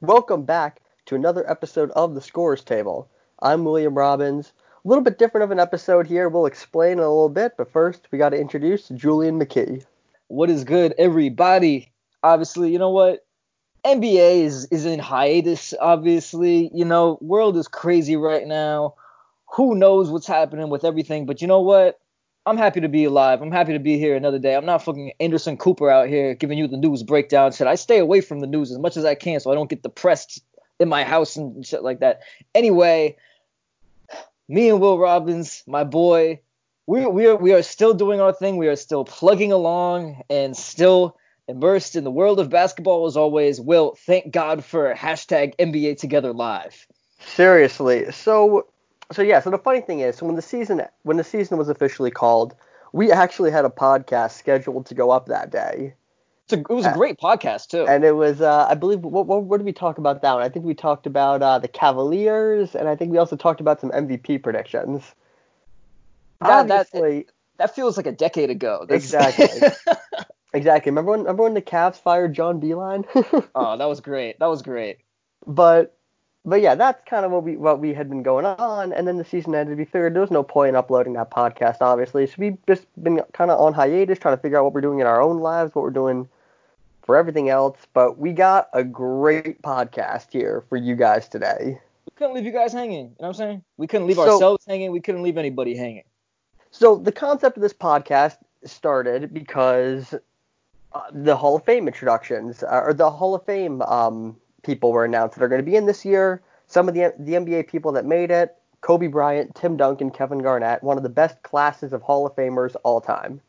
Welcome back to another episode of the Scorer's Table. I'm William Robbins. A little bit different of an episode here. We'll explain in a little bit, but first we got to introduce Julien McKee. What is good, everybody? Obviously, you know what? NBA is is in hiatus. Obviously, you know, world is crazy right now. Who knows what's happening with everything? But you know what? I'm happy to be alive. I'm happy to be here another day. I'm not fucking Anderson Cooper out here giving you the news breakdown shit. I stay away from the news as much as I can so I don't get depressed in my house and shit like that. Anyway, me and Will Robbins, my boy, we we are we are still doing our thing. We are still plugging along and still immersed in the world of basketball as always. Will, thank God for hashtag NBA Together Live. Seriously. So so yeah, so the funny thing is, so when the season when the season was officially called, we actually had a podcast scheduled to go up that day. A, it was a great podcast too. And it was, uh, I believe, what, what, what, did we talk about that one? I think we talked about uh, the Cavaliers, and I think we also talked about some MVP predictions. That, Obviously, that, that feels like a decade ago. That's... Exactly. exactly. Remember when, remember when the Cavs fired John Beilein? oh, that was great. That was great. But but yeah, that's kind of what we what we had been going on, and then the season ended. We figured there was no point in uploading that podcast, obviously. So we've just been kind of on hiatus, trying to figure out what we're doing in our own lives, what we're doing for everything else. But we got a great podcast here for you guys today. We couldn't leave you guys hanging. You know what I'm saying? We couldn't leave so, ourselves hanging. We couldn't leave anybody hanging. So the concept of this podcast started because uh, the Hall of Fame introductions, uh, or the Hall of Fame um, people were announced that are going to be in this year. Some of the the NBA people that made it: Kobe Bryant, Tim Duncan, Kevin Garnett, one of the best classes of Hall of Famers all time.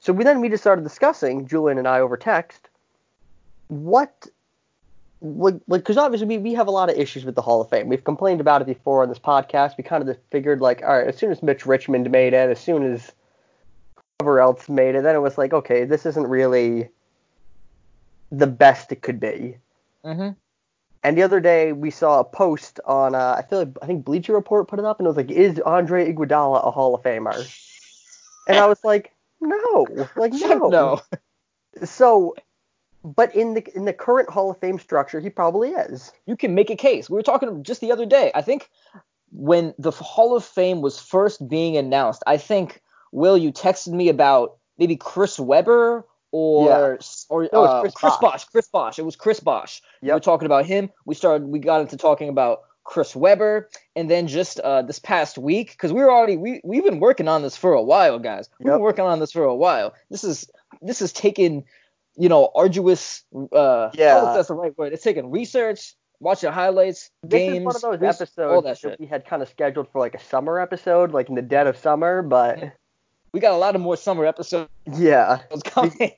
So we then we just started discussing Julien and I over text. What like because obviously we, we have a lot of issues with the Hall of Fame. We've complained about it before on this podcast. We kind of just figured like, all right, as soon as Mitch Richmond made it, as soon as whoever else made it, then it was like, okay, this isn't really the best it could be. Mm-hmm. And the other day we saw a post on uh, I feel like I think Bleacher Report put it up and it was like, is Andre Iguodala a Hall of Famer? And I was like, no, like no, no. So, but in the in the current Hall of Fame structure, he probably is. You can make a case. We were talking just the other day. I think when the Hall of Fame was first being announced, I think Will you texted me about maybe Chris Webber or yeah. or no, uh, Chris, Chris. Bosh. Chris Bosh. It was Chris Bosh. Yep. We were talking about him. We started. We got into talking about Chris Webber, and then just uh, this past week, because we were already we we've been working on this for a while, guys. We've yep. been working on this for a while. This is this is taking you know arduous. Uh, yeah, that's the right word. It's taking research. Watching highlights, this games, is one of those episodes all that, that we had kind of scheduled for like a summer episode, like in the dead of summer, but mm-hmm we got a lot of more summer episodes. Yeah. Coming.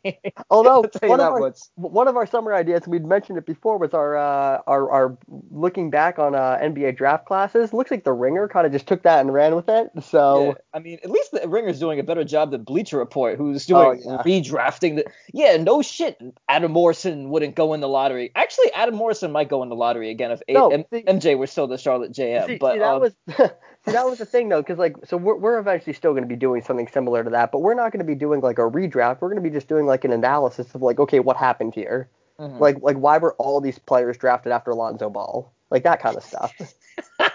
Although one of, our, one of our summer ideas, we'd mentioned it before, was our uh, our, our looking back on uh, NBA draft classes. Looks like the Ringer kind of just took that and ran with it. So yeah. I mean, at least the Ringer's doing a better job than Bleacher Report, who's doing oh, yeah. redrafting. The, yeah, no shit. Adam Morrison wouldn't go in the lottery. Actually, Adam Morrison might go in the lottery again if no, M- see, MJ were still the Charlotte JM. See, but see, that um, was that was the thing though, because like, so we're, we're eventually still going to be doing something similar to that, but we're not going to be doing like a redraft. We're going to be just doing like an analysis of like, okay, what happened here? Mm-hmm. Like, like why were all these players drafted after Lonzo Ball? Like that kind of stuff.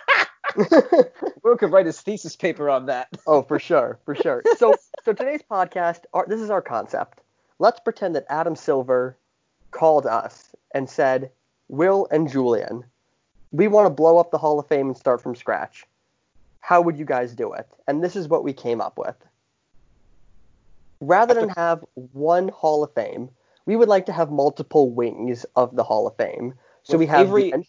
Will could write his thesis paper on that. oh, for sure, for sure. So, so today's podcast, our, this is our concept. Let's pretend that Adam Silver called us and said, "Will and Julien, we want to blow up the Hall of Fame and start from scratch." How would you guys do it? And this is what we came up with. Rather than have one Hall of Fame, we would like to have multiple wings of the Hall of Fame. So With we have Avery, the,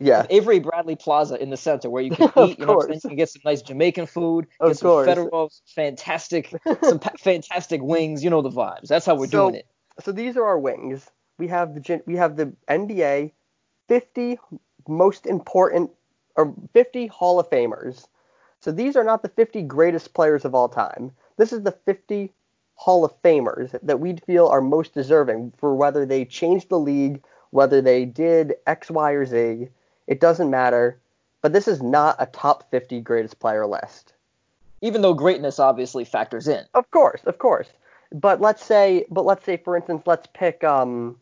yeah, Avery Bradley Plaza in the center where you can eat. you know, you can get some nice Jamaican food, of get some course. federal, fantastic, some pa- fantastic wings. You know the vibes. That's how we're so, doing it. So these are our wings. We have the we have the NBA 50 most important or 50 Hall of Famers so these are not the 50 greatest players of all time. This is the 50 Hall of Famers that we feel are most deserving for whether they changed the league, whether they did X, Y, or Z. It doesn't matter. But this is not a top 50 greatest player list. Even though greatness obviously factors in. Of course, of course. But let's say, but let's say, for instance, let's pick um,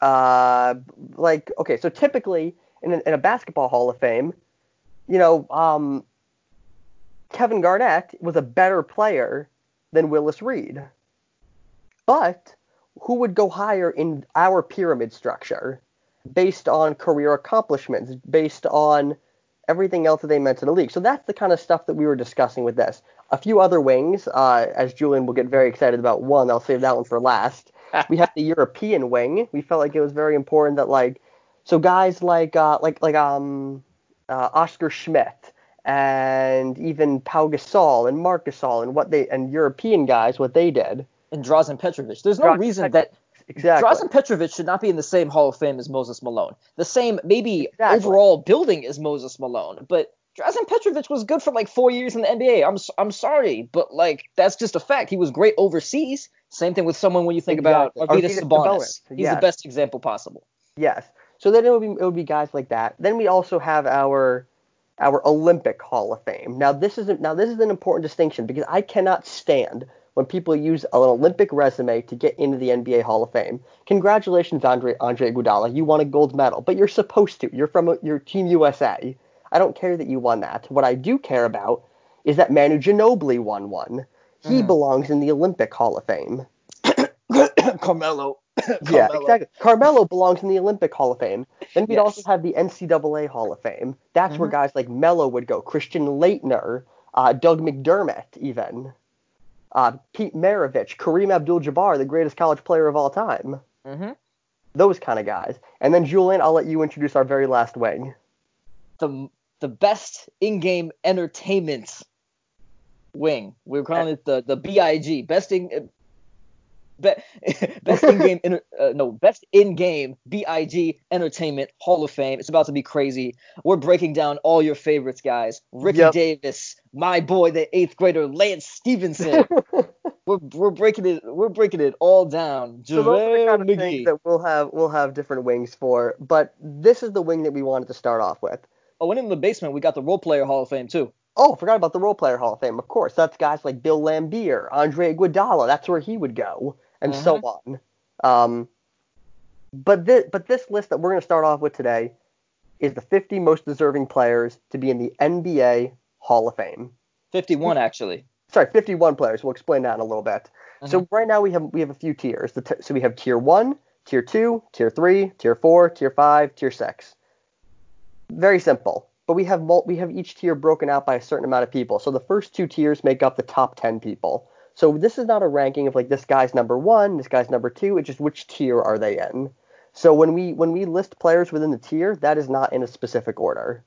Uh, like okay, so typically in a, in a basketball Hall of Fame, you know, um, Kevin Garnett was a better player than Willis Reed. But who would go higher in our pyramid structure based on career accomplishments, based on everything else that they meant to the league? So that's the kind of stuff that we were discussing with this. A few other wings, uh, as Julien will get very excited about one, I'll save that one for last. we have the European wing. We felt like it was very important that like so guys like uh, like like um uh, Oscar Schmidt and even Pau Gasol and Marc Gasol and what they and European guys what they did. And Drazen Petrovic. There's no Drazen reason Pet- that Exactly. Drazen Petrovic should not be in the same Hall of Fame as Moses Malone. The same maybe Exactly. overall building as Moses Malone, but Drazen Petrovic was good for like four years in the NBA. I'm I'm sorry, but like that's just a fact. He was great overseas. Same thing with someone when you think Exactly. about Arvydas Sabonis. Sabonis, He's yes. the best example possible. Yes. So then it would be it would be guys like that. Then we also have our our Olympic Hall of Fame. Now this is now this is an important distinction because I cannot stand when people use an Olympic resume to get into the NBA Hall of Fame. Congratulations, Andre Andre Iguodala, you won a gold medal, but you're supposed to. You're from your Team USA. I don't care that you won that. What I do care about is that Manu Ginobili won one. He Mhm. belongs in the Olympic Hall of Fame. Carmelo. Yeah, exactly. Carmelo belongs in the Olympic Hall of Fame. Then we'd Yes. also have the NCAA Hall of Fame. That's where Mhm. guys like Melo would go, Christian Laettner, uh, Doug McDermott, even, uh, Pete Maravich, Kareem Abdul-Jabbar, the greatest college player of all time. hmm Those kind of guys. And then Julien, I'll let you introduce our very last wing. The the best in-game entertainment wing. We're calling it the the BIG, best in be, best in-game inter, uh, no best in-game BIG Entertainment Hall of Fame. It's about to be crazy. We're breaking down all your favorites, guys. Ricky Yep. Davis, my boy, the eighth grader Lance Stephenson. we're we're breaking it we're breaking it all down. So those are the kind of McGee. things that we'll have we'll have different wings for, but this is the wing that we wanted to start off with. oh, and in the basement we got the Role Player Hall of Fame too. Oh, forgot about the Role Player Hall of Fame. Of course, that's guys like Bill Laimbeer, Andre Iguodala. That's where he would go, and so on. Um, but this but this list that we're going to start off with today is the 50 most deserving players to be in the NBA Hall of Fame. 51 actually. Sorry, 51 players. We'll explain that in a little bit. So right now we have we have a few tiers. The t- so we have tier one, tier two, tier three, tier four, tier five, tier six. Very simple. But we have mul- we have each tier broken out by a certain amount of people. So the first two tiers make up the top 10 people. So this is not a ranking of like this guy's number one, this guy's number two. It's just which tier are they in. So when we when we list players within the tier, that is not in a specific order.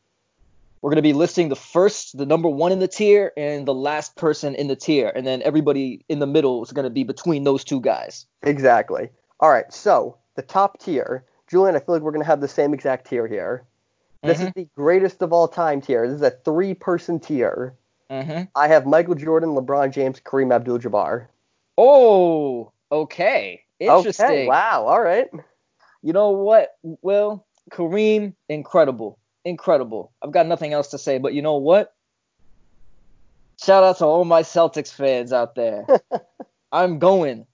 We're going to be listing the first, the number one in the tier, and the last person in the tier. And then everybody in the middle is going to be between those two guys. Exactly. All right. So the top tier, Julien. I feel like we're gonna have the same exact tier here. This is mm-hmm. the greatest of all time tier. This is a three-person tier. Mm-hmm. I have Michael Jordan, LeBron James, Kareem Abdul-Jabbar. Oh, okay. Interesting. Okay. Wow. All right. You know what? Well, Kareem, incredible. Incredible. I've got nothing else to say, but you know what? Shout out to all my Celtics fans out there. I'm going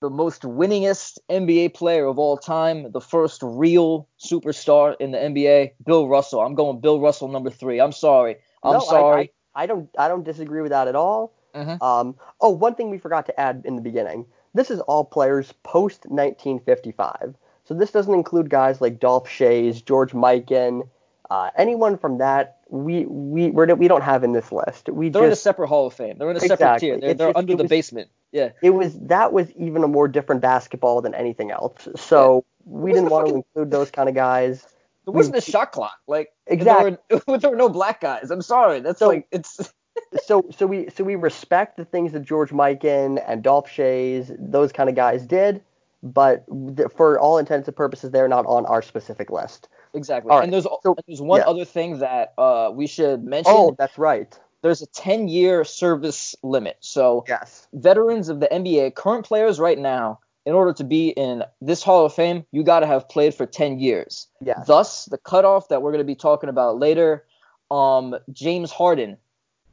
the most winningest NBA player of all time, the first real superstar in the NBA, Bill Russell. I'm going Bill Russell number three. I'm sorry. I'm No, sorry. I, don't. I don't disagree with that at all. Mhm. Um. Oh, one thing we forgot to add in the beginning. This is all players post 1955. So this doesn't include guys like Dolph Schayes, George Mikan, uh, anyone from that. We we we're, we don't have in this list. We They're in a separate Hall of Fame. They're in a separate Exactly. tier. They're, It's they're just- under the was- basement. Yeah. it was that was even a more different basketball than anything else. So we didn't want to include those kind of guys. There wasn't a shot clock. Like Exactly. There were, there were no black guys. I'm sorry. That's So- like it's. so so we so we respect the things that George Mikan and Dolph Schayes, those kind of guys did, but th- for all intents and purposes, they're not on our specific list. Exactly. Right, And there's so- there's one yeah. other thing that uh, we should mention. Oh, that's right. There's a 10 year service limit. So Yes. veterans of the NBA, current players right now, in order to be in this Hall of Fame, you got to have played for 10 years. Yes. Thus, the cutoff that we're going to be talking about later, um, James Harden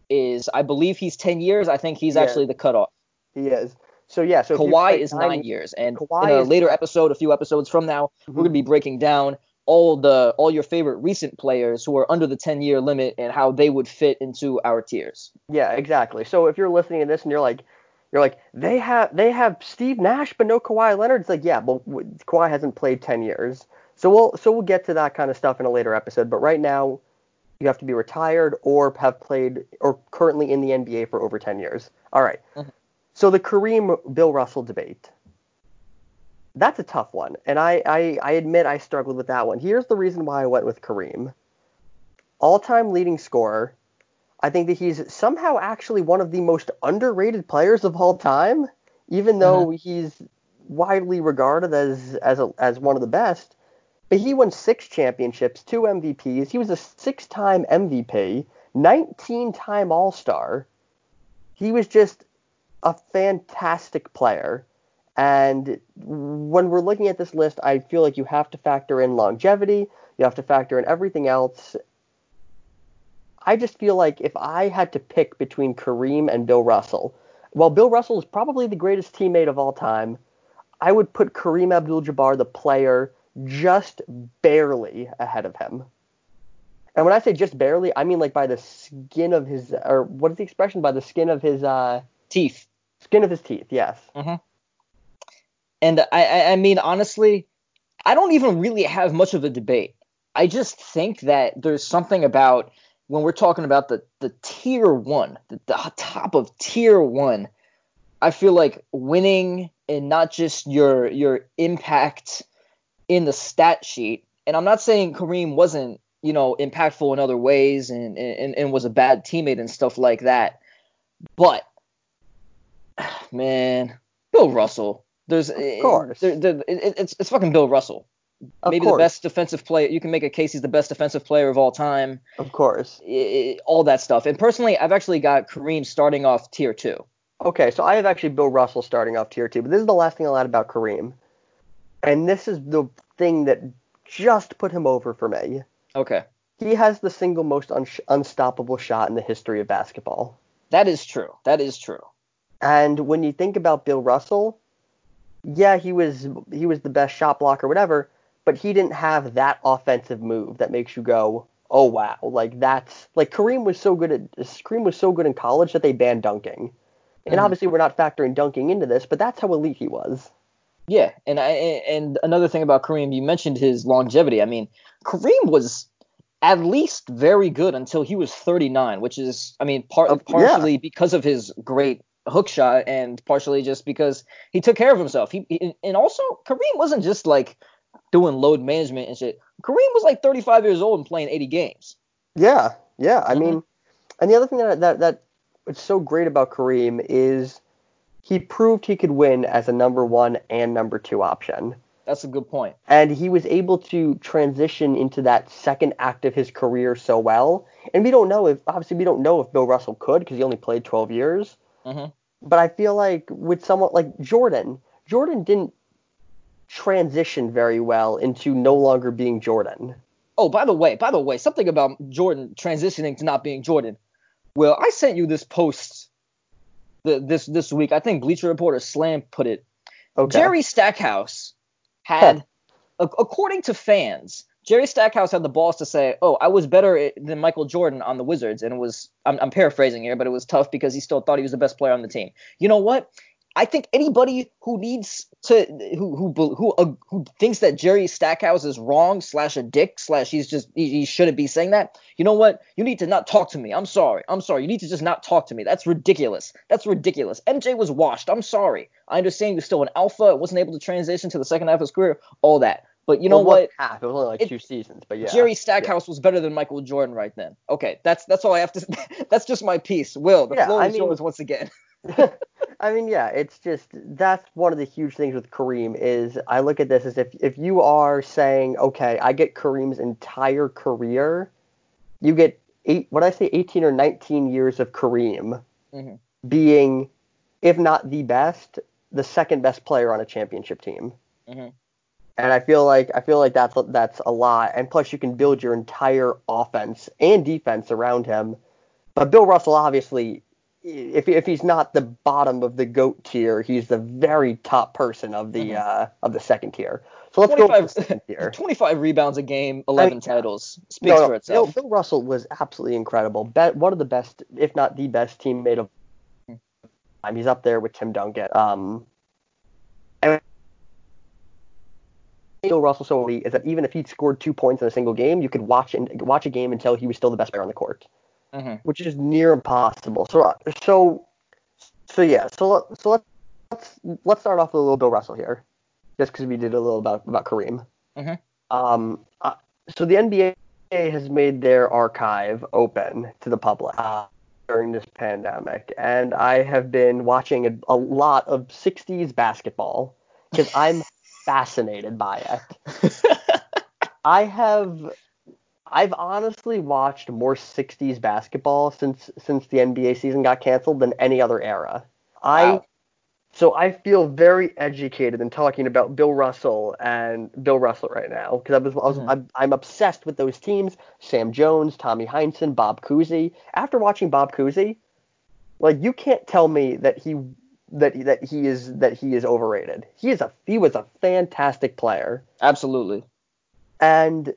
is, I believe he's 10 years. I think he's Yeah. actually the cutoff. He is. So yeah, so Kawhi is nine years, and Kawhi in a later episode, a few episodes from now, Mhm. we're gonna be breaking down all the all your favorite recent players who are under the 10 year limit and how they would fit into our tiers. Yeah, exactly. So if you're listening to this and you're like, you're like, they have they have Steve Nash but no Kawhi Leonard. It's like, yeah, but w- Kawhi hasn't played ten years. So we'll so we'll get to that kind of stuff in a later episode. But right now, you have to be retired or have played or currently in the NBA for over ten years. All right. Mhm. So the Kareem Bill Russell debate. That's a tough one, and I, I I admit I struggled with that one. Here's the reason why I went with Kareem. All-time leading scorer. I think that he's somehow actually one of the most underrated players of all time, even though mm-hmm. he's widely regarded as as a, as one of the best. But he won six championships, two MVPs. He was a six-time MVP, 19-time All-Star. He was just a fantastic player. And when we're looking at this list, I feel like you have to factor in longevity, you have to factor in everything else. I just feel like if I had to pick between Kareem and Bill Russell, while Bill Russell is probably the greatest teammate of all time, I would put Kareem Abdul-Jabbar, the player, just barely ahead of him. And when I say just barely, I mean like by the skin of his, or what is the expression? By the skin of his, uh, Teeth. skin of his teeth. Yes. And I, I, I mean, honestly, I don't even really have much of a debate. I just think that there's something about when we're talking about the, the tier one, the, the top of tier one, I feel like winning and not just your your impact in the stat sheet. And I'm not saying Kareem wasn't, you know, impactful in other ways and, and, and was a bad teammate and stuff like that. But man, Bill Russell. There's of eh, course. there, there, it, it's it's fucking Bill Russell. Of Maybe course. the best defensive player. You can make a case he's the best defensive player of all time. Of course. I- I- all that stuff. And personally, I've actually got Kareem starting off tier two. Okay, so I have actually Bill Russell starting off tier two, but this is the last thing I'll add about Kareem. And this is the thing that just put him over for me. Okay, He has the single most un- unstoppable shot in the history of basketball. that is true. That is true. And when you think about Bill Russell, yeah, he was he was the best shot blocker, whatever, but he didn't have that offensive move that makes you go, oh wow, like that's like Kareem was so good at Kareem was so good in college that they banned dunking. And Mhm. obviously we're not factoring dunking into this, but that's how elite he was. Yeah, and I and another thing about Kareem, you mentioned his longevity. I mean, Kareem was at least very good until he was 39, which is, I mean, part Uh, yeah. partially because of his great hook shot and partially just because he took care of himself. He and also Kareem wasn't just like doing load management and shit. Kareem was like 35 years old and playing 80 games. Yeah, yeah. I Mhm. mean, and the other thing that that that what's so great about Kareem is he proved he could win as a number one and number two option. That's a good point. and he was able to transition into that second act of his career so well. And we don't know if obviously we don't know if Bill Russell could because he only played 12 years. Mhm. But I feel like with someone like Jordan, Jordan didn't transition very well into no longer being Jordan. Oh, by the way, by the way, something about Jordan transitioning to not being Jordan. Well, I sent you this post the, this this week. I think Bleacher Reporter Slam put it. Okay. Jerry Stackhouse had, ac- according to fans, Jerry Stackhouse had the balls to say, "Oh, I was better than Michael Jordan on the Wizards," and it was I'm, I'm paraphrasing here, but it was tough because he still thought he was the best player on the team. You know what? I think anybody who needs to who who who uh, who thinks that Jerry Stackhouse is wrong slash a dick slash he's just he, he shouldn't be saying that. You know what? You need to not talk to me. I'm sorry. I'm sorry. You need to just not talk to me. That's ridiculous. That's ridiculous. MJ was washed. I'm sorry. I understand was still an alpha. Wasn't able to transition to the second half of his career. All that. But you know Well, what? Half. It was only like It- two seasons, but yeah. Jerry Stackhouse was better than Michael Jordan right then. Okay, that's that's all I have to. that's just my piece. Will the Yeah, floor is mean- yours once again. I mean, yeah, it's just that's one of the huge things with Kareem is I look at this as if if you are saying, okay, I get Kareem's entire career, you get eight, what I say, 18 or 19 years of Kareem Mhm. being, if not the best, the second best player on a championship team. Mhm. And I feel like I feel like that's that's a lot. And plus, you can build your entire offense and defense around him. But Bill Russell obviously if if he's not the bottom of the goat tier, he's the very top person of the Mhm. uh of the second tier. So let's go 25 the second 25 rebounds a game, 11 mean, titles. Speaks No, no, for itself. Bill, Bill Russell was absolutely incredible. Be- one of the best, if not the best teammate of time. He's up there with Tim Duncan. Um, and Bill Russell so elite is that even if he scored two points in a single game, you could watch and watch a game until he was still the best player on the court, Mhm. which is near impossible. So, uh, so, so yeah. So let, so let's let's let's start off with a little Bill Russell here, just because we did a little about about Kareem. Mhm. Um, uh, so the NBA has made their archive open to the public uh, during this pandemic, and I have been watching a, a lot of '60s basketball because I'm fascinated by it. I have I've honestly watched more 60s basketball since since the NBA season got canceled than any other era. I Wow. so I feel very educated in talking about Bill Russell and Bill Russell right now because I was, I was Mhm. I'm, I'm obsessed with those teams: Sam Jones, Tommy Heinsohn, Bob Cousy. After watching Bob Cousy, like you can't tell me that he that that he is that he is overrated. He is a he was a fantastic player. Absolutely. And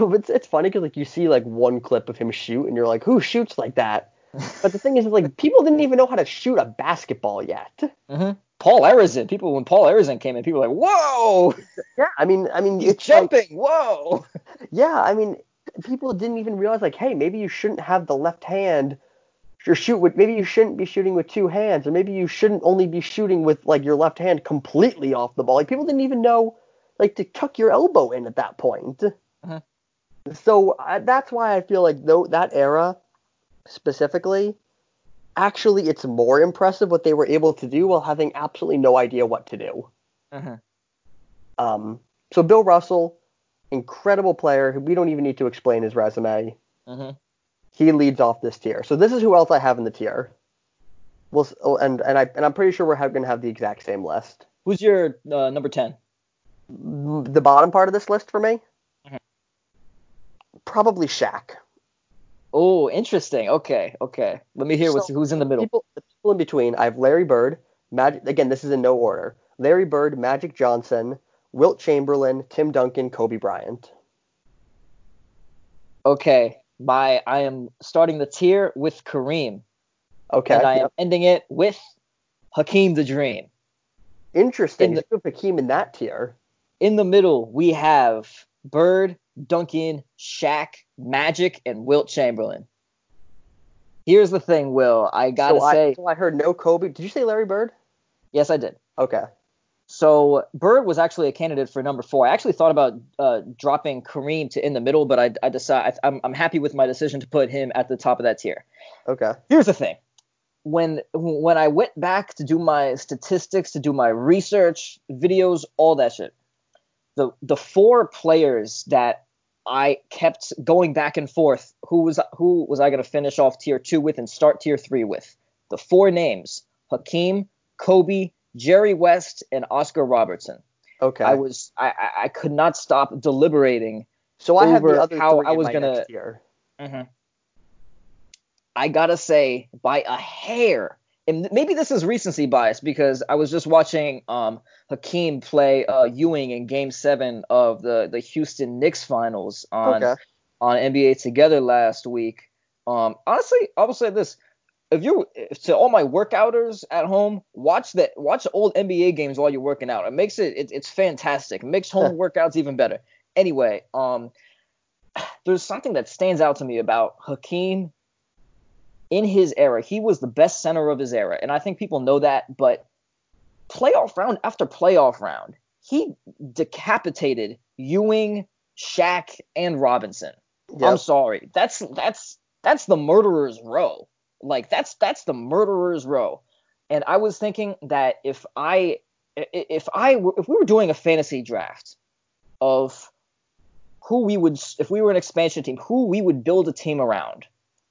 it's it's funny because like you see like one clip of him shoot and you're like, who shoots like that? But the thing is, like people didn't even know how to shoot a basketball yet. hmm Paul Arizin. People when Paul Arizin came in, people were like, "Whoa, Yeah, I mean, I mean, he's it's like- jumping! Whoa!" yeah, I mean, people didn't even realize like, hey, maybe you shouldn't have the left hand. Or shoot with maybe you shouldn't be shooting with two hands, or maybe you shouldn't only be shooting with like your left hand completely off the ball. Like people didn't even know like to tuck your elbow in at that point. Mhm. So uh, that's why I feel like though that era specifically, actually it's more impressive what they were able to do while having absolutely no idea what to do. Mhm. Um, so Bill Russell, incredible player who we don't even need to explain his resume. hmm He leads off this tier. So this is who else I have in the tier. We'll, oh, and and I and I'm pretty sure we're going to have the exact same list. Who's your uh, number ten? The bottom part of this list for me. Probably Shaq. Oh, interesting. Okay, okay. Let me hear what's, who's in the middle. People, the people in between, I have Larry Bird, Magic. Again, this is in no order. Larry Bird, Magic Johnson, Wilt Chamberlain, Tim Duncan, Kobe Bryant. Okay, my I am starting the tier with Kareem, Okay. and I am ending it with Hakeem the Dream. Interesting. in the- You put Hakeem in that tier. In the middle, we have Bird, Duncan, Shaq, Magic, and Wilt Chamberlain. Here's the thing, Will. I gotta so say, I, so I heard no Kobe. Did you say Larry Bird? yes, I did. Okay. So Bird was actually a candidate for number four. I actually thought about uh, dropping Kareem to in the middle, but I, I decided I'm, I'm happy with my decision to put him at the top of that tier. Okay. Here's the thing. When when I went back to do my statistics, to do my research, videos, all that shit, the the four players that I kept going back and forth, who was who was I going to finish off tier two with and start tier three with? The four names: Hakeem, Kobe, Jerry West, and Oscar Robertson. Okay. I was I, I could not stop deliberating. so I have the other how I was gonna- tier. Mm-hmm. I gotta say, by a hair, and maybe this is recency bias because I was just watching um, Hakeem play uh, Ewing in Game Seven of the the Houston Knicks finals on Okay. on NBA Together last week. Um, honestly, I will say this: if you to all my workouters at home, watch that watch old NBA games while you're working out. It makes it, it it's fantastic. It makes home workouts even better. Anyway, um, there's something that stands out to me about Hakeem in his era. He was the best center of his era, and I think people know that. But playoff round after playoff round, he decapitated Ewing, Shaq, and Robinson. I'm sorry. That's that's that's the murderer's row. Like that's that's the murderer's row. And I was thinking that if I i- if I if we were doing a fantasy draft of who we would if we were an expansion team, who we would build a team around,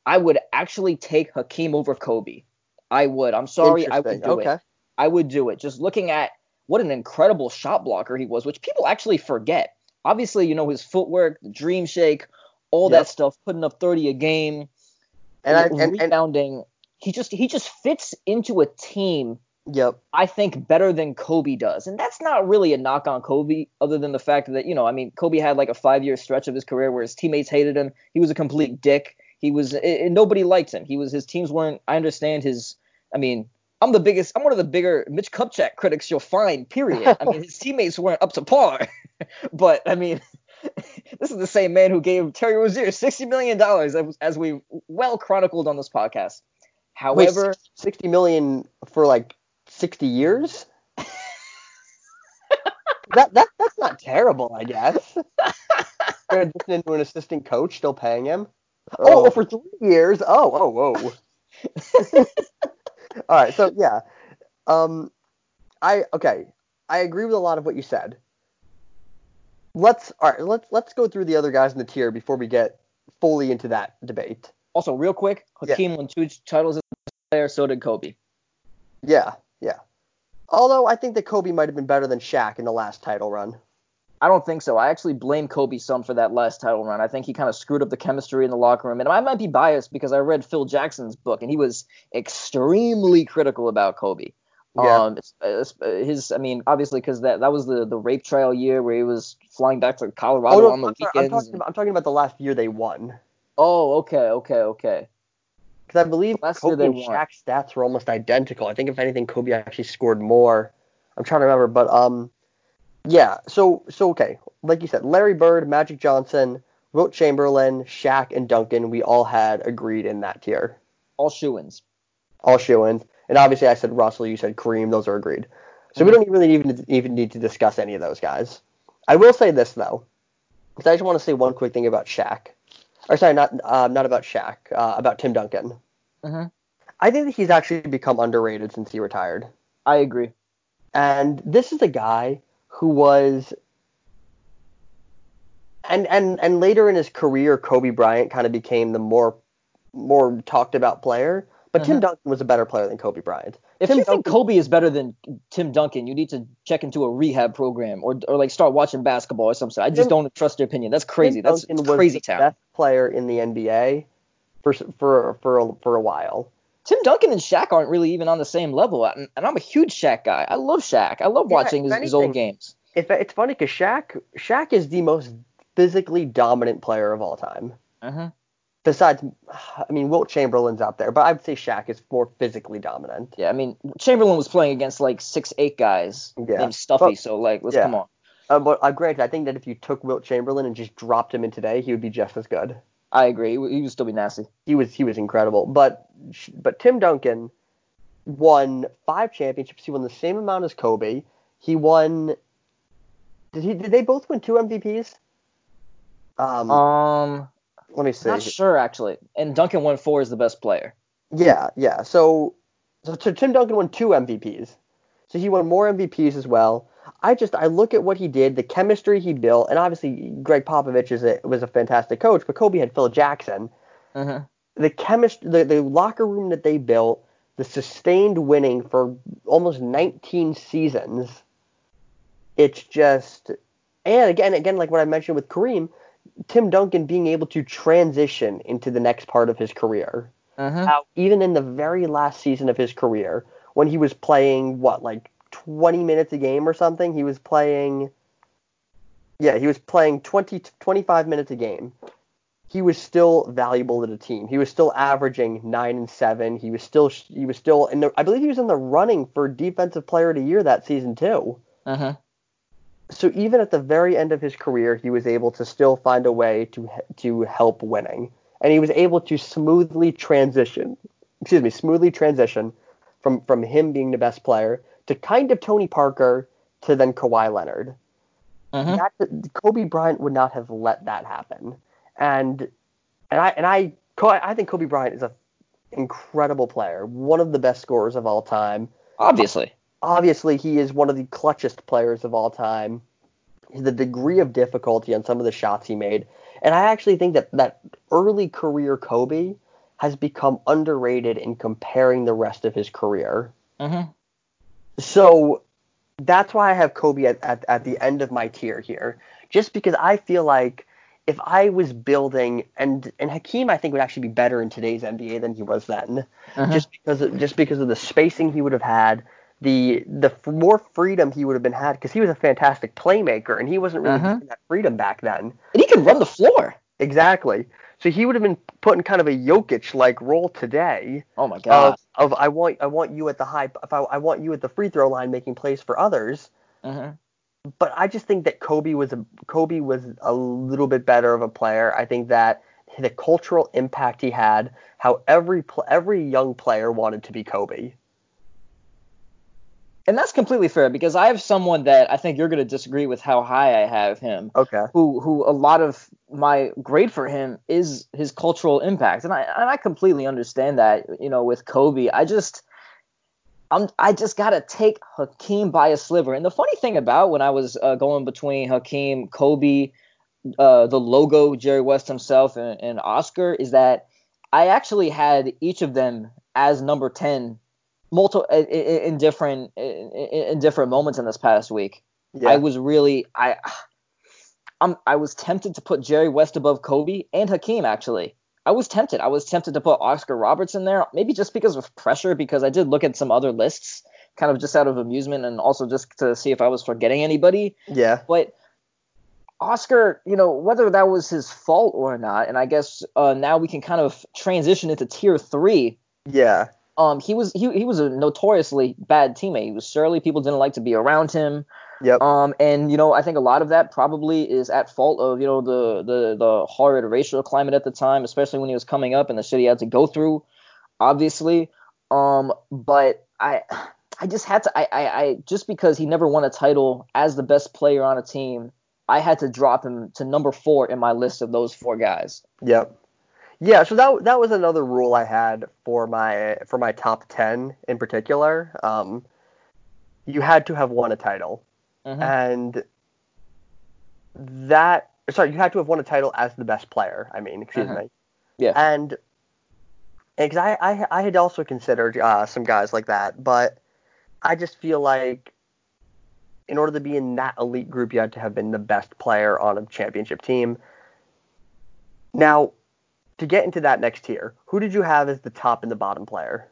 I would actually take Hakeem over Kobe. I would. I'm sorry, I would do okay. it. I would do it. Just looking at what an incredible shot blocker he was, which people actually forget. Obviously, you know his footwork, the dream shake, all Yep. that stuff, putting up 30 a game, And I and, and rebounding. he just he just fits into a team Yep. I think better than Kobe does. And that's not really a knock on Kobe, other than the fact that, you know, I mean, Kobe had like a five year stretch of his career where his teammates hated him. He was a complete dick. He was, and nobody liked him. He was, his teams weren't, I understand his, I mean, I'm the biggest, I'm one of the bigger Mitch Kupchak critics you'll find, period. I mean, his teammates weren't up to par. but, I mean, this is the same man who gave Terry Rozier $60 million, as, as we well chronicled on this podcast. However, Wait, 60 million for like 60 years? that, that that's not terrible, I guess. Transition into an assistant coach, still paying him. Oh, for three years. Oh, oh, whoa. All right, so yeah, um, I okay, I agree with a lot of what you said. Let's all right, let's let's go through the other guys in the tier before we get fully into that debate. Also, real quick, Hakeem yeah. won two titles as a player, so did Kobe. Yeah, yeah. Although I think that Kobe might have been better than Shaq in the last title run. I don't think so. I actually blame Kobe some for that last title run. I think he kind of screwed up the chemistry in the locker room. And I might be biased because I read Phil Jackson's book and he was extremely critical about Kobe. Yeah. Um, his, I mean, obviously because that that was the the rape trial year where he was flying back to Colorado oh, no, on the I'm weekends. I'm talking, about, I'm talking about the last year they won. Oh, okay, okay, okay. Because I believe last Kobe and Shaq's stats were almost identical. I think if anything, Kobe actually scored more. I'm trying to remember, but um, yeah. So so okay, like you said, Larry Bird, Magic Johnson, Wilt Chamberlain, Shaq, and Duncan, we all had agreed in that tier. All shoe-ins. All shoe-ins. And obviously, I said Russell, you said Kareem. Those are agreed. So mm-hmm. we don't really even even need to discuss any of those guys. I will say this though, because I just want to say one quick thing about Shaq. Or sorry, not uh, not about Shaq, uh, about Tim Duncan. Mm-hmm. I think that he's actually become underrated since he retired. I agree. And this is a guy who was and and and later in his career Kobe Bryant kind of became the more more talked about player, but Tim uh-huh. Duncan was a better player than Kobe Bryant. If Tim you Duncan, think Kobe is better than Tim Duncan, you need to check into a rehab program or or like start watching basketball or something. I just Tim, don't trust your opinion. That's crazy. Tim That's Duncan crazy was the Best player in the NBA for for for a, for a while. Tim Duncan and Shaq aren't really even on the same level, and, I'm a huge Shaq guy. I love Shaq. I love yeah, watching his, anything, his, old games. If, it's funny because Shaq Shaq is the most physically dominant player of all time. Uh-huh. Besides, I mean, Wilt Chamberlain's out there, but I'd say Shaq is more physically dominant. Yeah, I mean, Chamberlain was playing against like six eight guys yeah. named Stuffy, but, so like, let's yeah. come on. Uh, but uh, granted, I think that if you took Wilt Chamberlain and just dropped him in today, he would be just as good. I agree. He would still be nasty. He was he was incredible. But but Tim Duncan won five championships. He won the same amount as Kobe. He won. Did he? Did they both win two MVPs? Um. Um. Let me see. Not sure actually. And Duncan won four as the best player. Yeah, yeah. So so Tim Duncan won two MVPs. So he won more MVPs as well. I just I look at what he did, the chemistry he built, and obviously Gregg Popovich is a, was a fantastic coach, but Kobe had Phil Jackson. Uh-huh. The chemistry, the, the locker room that they built, the sustained winning for almost 19 seasons. It's just, and again, again, like what I mentioned with Kareem, Tim Duncan being able to transition into the next part of his career. Uh-huh. Now, even in the very last season of his career, when he was playing what like 20 minutes a game or something. He was playing yeah, he was playing 20 25 minutes a game. He was still valuable to the team. He was still averaging 9 and 7. He was still he was still in the I believe he was in the running for defensive player of the year that season too. Uh-huh. So even at the very end of his career, he was able to still find a way to to help winning. And he was able to smoothly transition, excuse me, smoothly transition from from him being the best player to kind of Tony Parker to then Kawhi Leonard. Mm-hmm. That, Kobe Bryant would not have let that happen. And and I and I I think Kobe Bryant is an incredible player, one of the best scorers of all time. Obviously. Obviously, he is one of the clutchest players of all time. The degree of difficulty on some of the shots he made. And I actually think that that early career Kobe has become underrated in comparing the rest of his career. Mm-hmm. So that's why I have Kobe at, at, at the end of my tier here, just because I feel like if I was building and and Hakeem I think would actually be better in today's NBA than he was then, Uh-huh. just because of, just because of the spacing he would have had, the the f- more freedom he would have been had because he was a fantastic playmaker and he wasn't really Uh-huh. that freedom back then. And he can run the floor. Exactly. So he would have been put in kind of a Jokic like role today Oh my god. Of, I want I want you at the high if I, I want you at the free throw line making plays for others. uh-huh. But I just think that Kobe was a Kobe was a little bit better of a player. I think that the cultural impact he had, how every every young player wanted to be Kobe. And that's completely fair because I have someone that I think you're going to disagree with how high I have him. Okay. Who who a lot of my grade for him is his cultural impact, and I and I completely understand that. You know, with Kobe, I just I'm I just gotta take Hakeem by a sliver. And the funny thing about when I was uh, going between Hakeem, Kobe, uh, the logo, Jerry West himself, and, and Oscar is that I actually had each of them as number ten, multiple in, in different in, in different moments in this past week. Yeah. I was really I I'm I was tempted to put Jerry West above Kobe and Hakeem actually. I was tempted. I was tempted to put Oscar Robertson there, maybe just because of pressure, because I did look at some other lists, kind of just out of amusement and also just to see if I was forgetting anybody. yeah. But Oscar, you know, whether that was his fault or not, and I guess uh, now we can kind of transition into tier three. Yeah. Um, he was he, he was a notoriously bad teammate. He was surly. People didn't like to be around him. Yep. Um, and you know, I think a lot of that probably is at fault of you know the the the horrid racial climate at the time, especially when he was coming up and the shit he had to go through, obviously. Um, but I I just had to I, I I just because he never won a title as the best player on a team, I had to drop him to number four in my list of those four guys. Yep. Yeah, so that that was another rule I had for my for my top ten in particular. Um, you had to have won a title, Mhm. and that sorry, you had to have won a title as the best player. I mean, excuse Mhm. me. Yeah. And because I, I I had also considered uh, some guys like that, but I just feel like in order to be in that elite group, you had to have been the best player on a championship team. Now, to get into that next tier, who did you have as the top and the bottom player?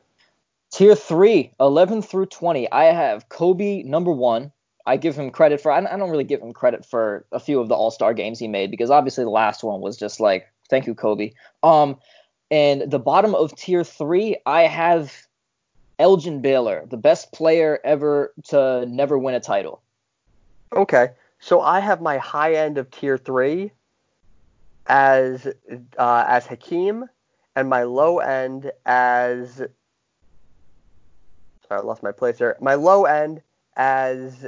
Tier 3, 11 through 20. I have Kobe number one. I give him credit for, I don't really give him credit for a few of the All Star games he made because obviously the last one was just like, thank you, Kobe. Um, and the bottom of tier 3, I have Elgin Baylor, the best player ever to never win a title. Okay, so I have my high end of tier three as uh, as Hakeem, and my low end as sorry, I lost my place there. My low end as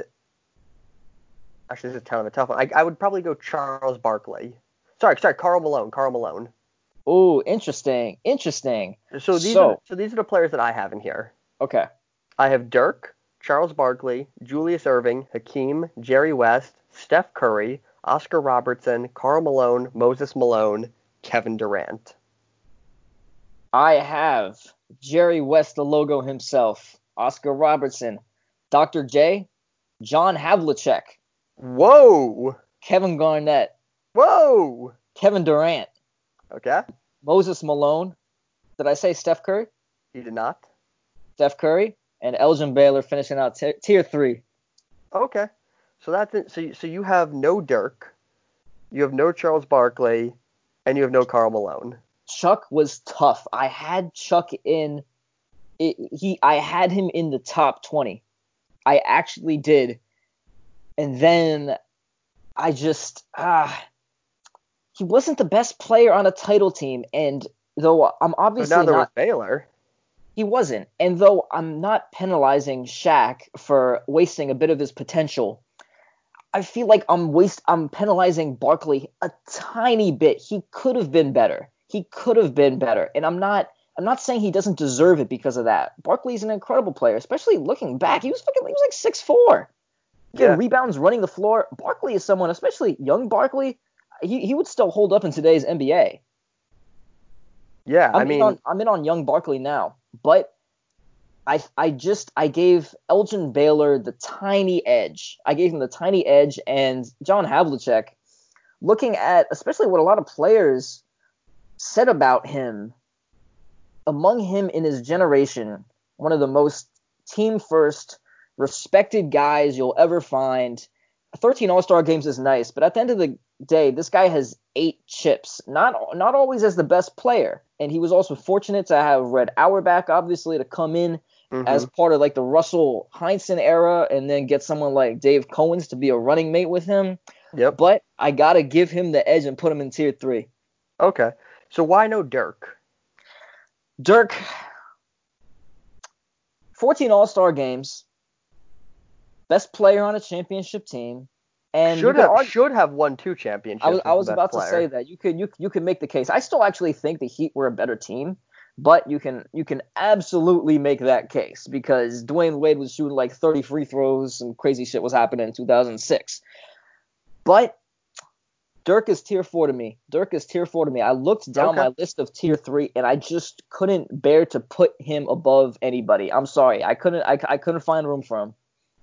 actually this is kind of a tough one. I, I would probably go Charles Barkley. Sorry, sorry, Karl Malone. Karl Malone. Oh, interesting. Interesting. So these So- are so these are the players that I have in here. Okay. I have Dirk, Charles Barkley, Julius Erving, Hakeem, Jerry West, Steph Curry, Oscar Robertson, Karl Malone, Moses Malone, Kevin Durant. I have Jerry West, the logo himself, Oscar Robertson, Dr. J, John Havlicek, Whoa! Kevin Garnett, Whoa! Kevin Durant, Okay. Moses Malone. Did I say Steph Curry? He did not. Steph Curry and Elgin Baylor finishing out t- tier three. Okay. So that's it. So you, so you have no Dirk, you have no Charles Barkley, and you have no Karl Malone. Chuck was tough. I had Chuck in. It, he, I had him in the top twenty. I actually did, and then I just ah, he wasn't the best player on a title team, and though I'm But obviously now there not Baylor. He wasn't. And though I'm not penalizing Shaq for wasting a bit of his potential, I feel like I'm waste I'm penalizing Barkley a tiny bit. He could have been better. He could have been better. And I'm not I'm not saying he doesn't deserve it because of that. Barkley's an incredible player, especially looking back. He was fucking he was like six four. Getting Yeah. rebounds, running the floor. Barkley is someone, especially young Barkley, he, he would still hold up in today's NBA. Yeah, I'm I mean, in on I'm in on young Barkley now, but I I just I gave Elgin Baylor the tiny edge. I gave him the tiny edge, and John Havlicek. looking at especially what a lot of players said about him, among him in his generation, one of the most team first, respected guys you'll ever find. 13 All-Star games is nice, but at the end of the day, this guy has eight chips. Not not always as the best player, and he was also fortunate to have Red Auerbach, obviously, to come in mm-hmm. as part of like the Russell Heinsohn era, and then get someone like Dave Cowens to be a running mate with him. Yep. But I gotta give him the edge and put him in tier three. Okay. So why no Dirk? Dirk, 14 All Star games, best player on a championship team, and should have argue, should have won two championships. I was, I was about player. to say that you could you you could make the case. I still actually think the Heat were a better team, but you can you can absolutely make that case because Dwyane Wade was shooting like 30 free throws and crazy shit was happening in 2006. But Dirk is tier four to me. Dirk is tier four to me. I looked down okay. my list of tier three and I just couldn't bear to put him above anybody. I'm sorry, I couldn't. I, I couldn't find room for him.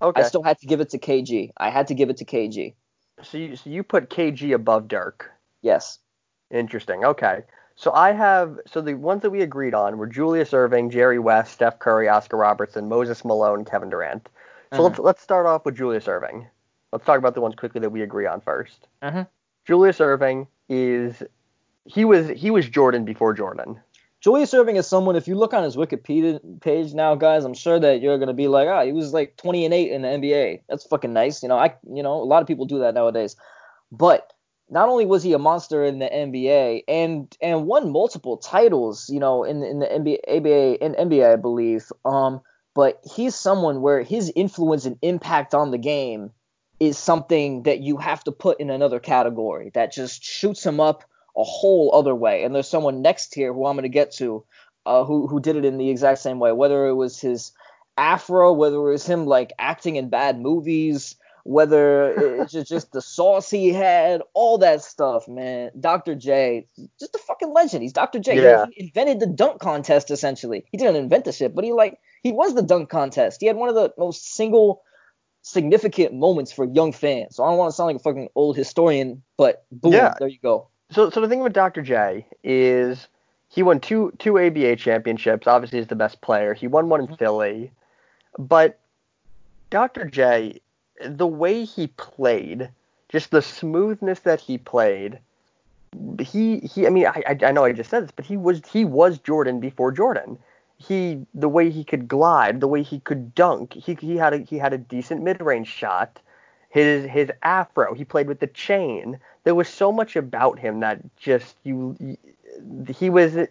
Okay. I still had to give it to KG. I had to give it to KG. So you, so you put KG above Dirk. Yes. Interesting. Okay. So I have so the ones that we agreed on were Julius Erving, Jerry West, Steph Curry, Oscar Robertson, Moses Malone, Kevin Durant. So uh-huh. let's let's start off with Julius Erving. Let's talk about the ones quickly that we agree on 1st uh-huh. Julius Erving is he was he was Jordan before Jordan. Julius Erving is someone. If you look on his Wikipedia page now, guys, I'm sure that you're gonna be like, ah, he was like 20 and 8 in the NBA. That's fucking nice. You know, I you know a lot of people do that nowadays. But not only was he a monster in the NBA and and won multiple titles, you know, in in the NBA, ABA and NBA, I believe. Um, but he's someone where his influence and impact on the game is something that you have to put in another category that just shoots him up a whole other way. And there's someone next here who I'm going to get to uh, who who did it in the exact same way. Whether it was his afro, whether it was him like acting in bad movies, whether it's just, the sauce he had, all that stuff, man. Dr. J, just a fucking legend. He's Dr. J. Yeah. He invented the dunk contest essentially. He didn't invent the shit, but he like he was the dunk contest. He had one of the most single significant moments for young fans. So I don't want to sound like a fucking old historian, but boom, yeah. there you go. So so the thing with Dr. J is he won two two ABA championships. Obviously, he's the best player. He won one in mm-hmm. Philly, but Dr. J, the way he played, just the smoothness that he played. He he. I mean, I I know I just said this, but he was he was Jordan before Jordan he the way he could glide, the way he could dunk, he he had a he had a decent mid range shot. His his afro, he played with the chain. There was so much about him that just you he was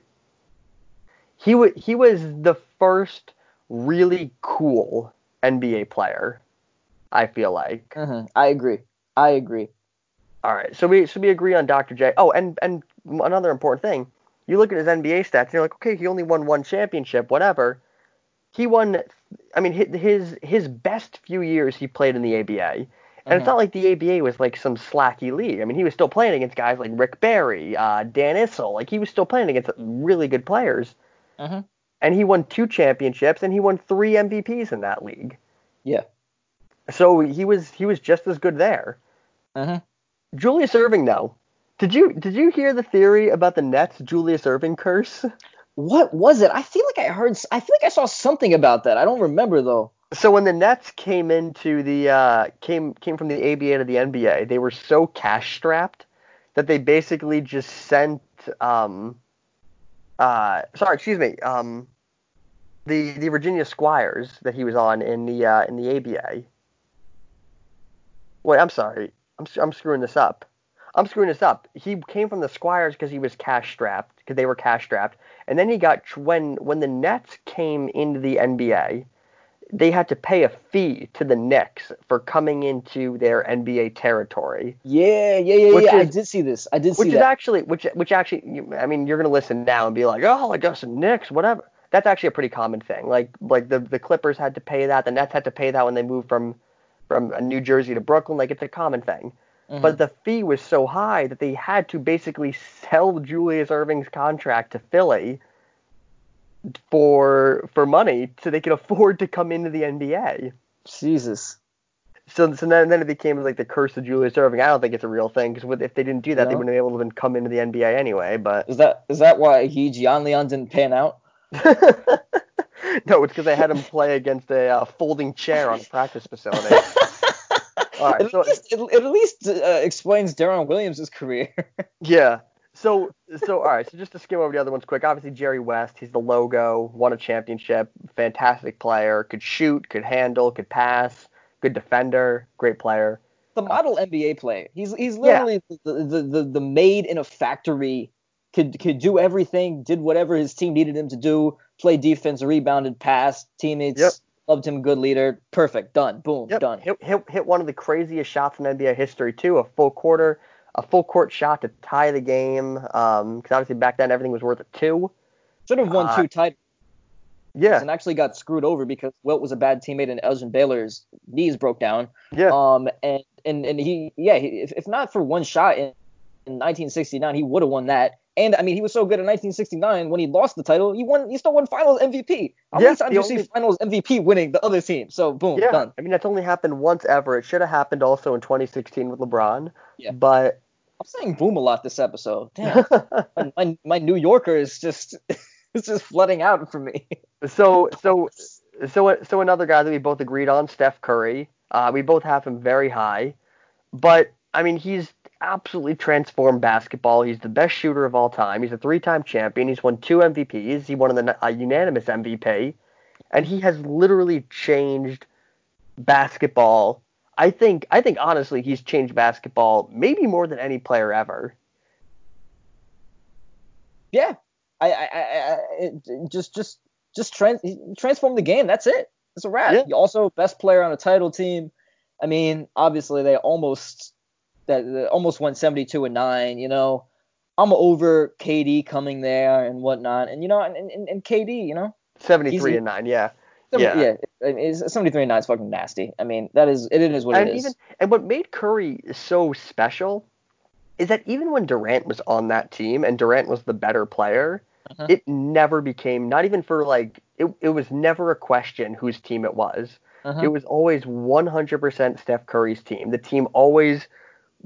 he was he was the first really cool NBA player. I feel like. Mm-hmm. I agree. I agree. All right, so we so we agree on Dr. J. Oh, and and another important thing, you look at his NBA stats and you're like, okay, he only won one championship, whatever. He won. I mean, his his best few years he played in the ABA, and mm-hmm. it's not like the ABA was like some slacky league. I mean, he was still playing against guys like Rick Barry, uh, Dan Issel. Like he was still playing against really good players. Mm-hmm. And he won two championships and he won three MVPs in that league. Yeah. So he was he was just as good there. Mm-hmm. Julius Erving, though, did you did you hear the theory about the Nets Julius Erving curse? What was it? I feel like I heard. I feel like I saw something about that. I don't remember though. So when the Nets came into the uh, came came from the ABA to the NBA, they were so cash strapped that they basically just sent um uh sorry excuse me um the the Virginia Squires that he was on in the uh, in the ABA. Wait, I'm sorry. I'm I'm screwing this up. I'm screwing this up. He came from the Squires because he was cash strapped, because they were cash strapped, and then he got when when the Nets came into the NBA, they had to pay a fee to the Knicks for coming into their NBA territory. Yeah, yeah, yeah, yeah. Is, I did see this. I did see which that. is actually which which actually I mean you're gonna listen now and be like oh I guess the Knicks whatever. That's actually a pretty common thing. Like like the the Clippers had to pay that, the Nets had to pay that when they moved from from New Jersey to Brooklyn. Like it's a common thing. Mm-hmm. But the fee was so high that they had to basically sell Julius Erving's contract to Philly for for money so they could afford to come into the NBA. Jesus. So, so then, then it became like the curse of Julius Irving. I don't think it's a real thing because if they didn't do that, they wouldn't have been able to come into the NBA anyway. But Is that is that why he Gian Leon didn't pan out? no, it's because they had him play against a uh, folding chair on a practice facility. All right, at, so least, it, it at least uh, explains Deron Williams' career. yeah, so so all right, so just to skim over the other ones quick. Obviously, Jerry West, he's the logo, won a championship, fantastic player, could shoot, could handle, could pass, good defender, great player. the model NBA player. He's he's literally the, the, the the made in a factory. Could could do everything. Did whatever his team needed him to do. Play defense, rebounded, passed. Teammates Yep. loved him. Good leader. Perfect. Done. Boom. Yep, Done. hit, hit hit one of the craziest shots in NBA history too, a full quarter, a full court shot to tie the game. Um, because obviously back then everything was worth a two. Should have won Uh, two titles Yeah, and actually got screwed over because Wilt was a bad teammate and Elgin Baylor's knees broke down. yeah. Um and and and he yeah he, if, if not for one shot in, in 1969 he would have won that. And I mean he was so good in 1969 when he lost the title he won he still won Finals MVP. How Yeah, many times do you see Finals MVP winning the other team? So boom Yeah, done. I mean that's only happened once ever. It should have happened also in 2016 with LeBron. Yeah. But I'm saying boom a lot this episode. Damn, my, my my New Yorker is just it's just flooding out for me. so so so so another guy that we both agreed on, Steph Curry. Uh, we both have him very high, but I mean he's absolutely transformed basketball. He's the best shooter of all time. He's a three-time champion. He's won two MVPs. He won the a unanimous MVP, and he has literally changed basketball. I think I think honestly he's changed basketball maybe more than any player ever. Yeah, I I, I, I just just just trans transform the game. That's it. It's a wrap. Yeah. Also best player on a title team. I mean, obviously they almost that almost went 72 and nine. You know, I'm over KD coming there and whatnot, and you know, and, and, and KD, you know, 73 and 9, yeah. Yeah. yeah, it's- 73 and nine is fucking nasty. I mean, that is it is what and it is. even and what made Curry so special is that even when Durant was on that team and Durant was the better player, Uh-huh. it never became not even for like it, it was never a question whose team it was. Uh-huh. It was always 100% Steph Curry's team. The team always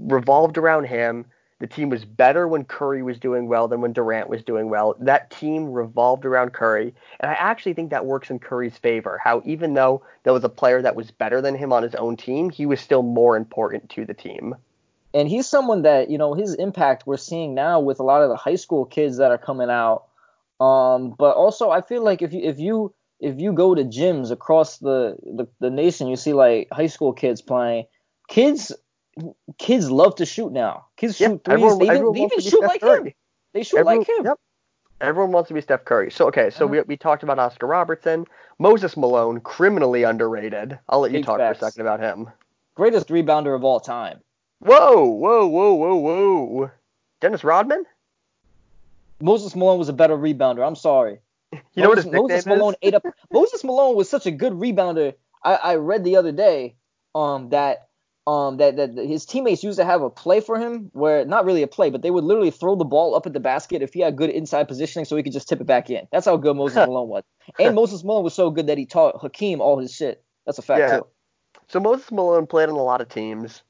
revolved around him. The team was better when Curry was doing well than when Durant was doing well. That team revolved around Curry. And I actually think that works in Curry's favor. How even though there was a player that was better than him on his own team, he was still more important to the team. and he's someone that you know his impact we're seeing now with a lot of the high school kids that are coming out. Um, but also I feel like if you if you if you go to gyms across the, the, the nation, you see like high school kids playing. Kids kids love to shoot now. Kids shoot threes. everyone- they even, they even shoot Steph like Curry. him. They shoot Everyone- like him. Yep. Everyone wants to be Steph Curry. So okay, so we, we talked about Oscar Robertson, Moses Malone, criminally underrated. I'll let you Big talk facts. for a second about him. Greatest rebounder of all time. Whoa, whoa, whoa, whoa, whoa. Dennis Rodman? Moses Malone was a better rebounder. I'm sorry. You know what Moses, his nickname Moses is? Malone ate up. Moses Malone was such a good rebounder. I, I read the other day um that um that, that his teammates used to have a play for him where not really a play, but they would literally throw the ball up at the basket if he had good inside positioning, so he could just tip it back in. That's how good Moses Malone was. And Moses Malone was so good that he taught Hakeem all his shit. That's a fact Yeah. too. So Moses Malone played on a lot of teams,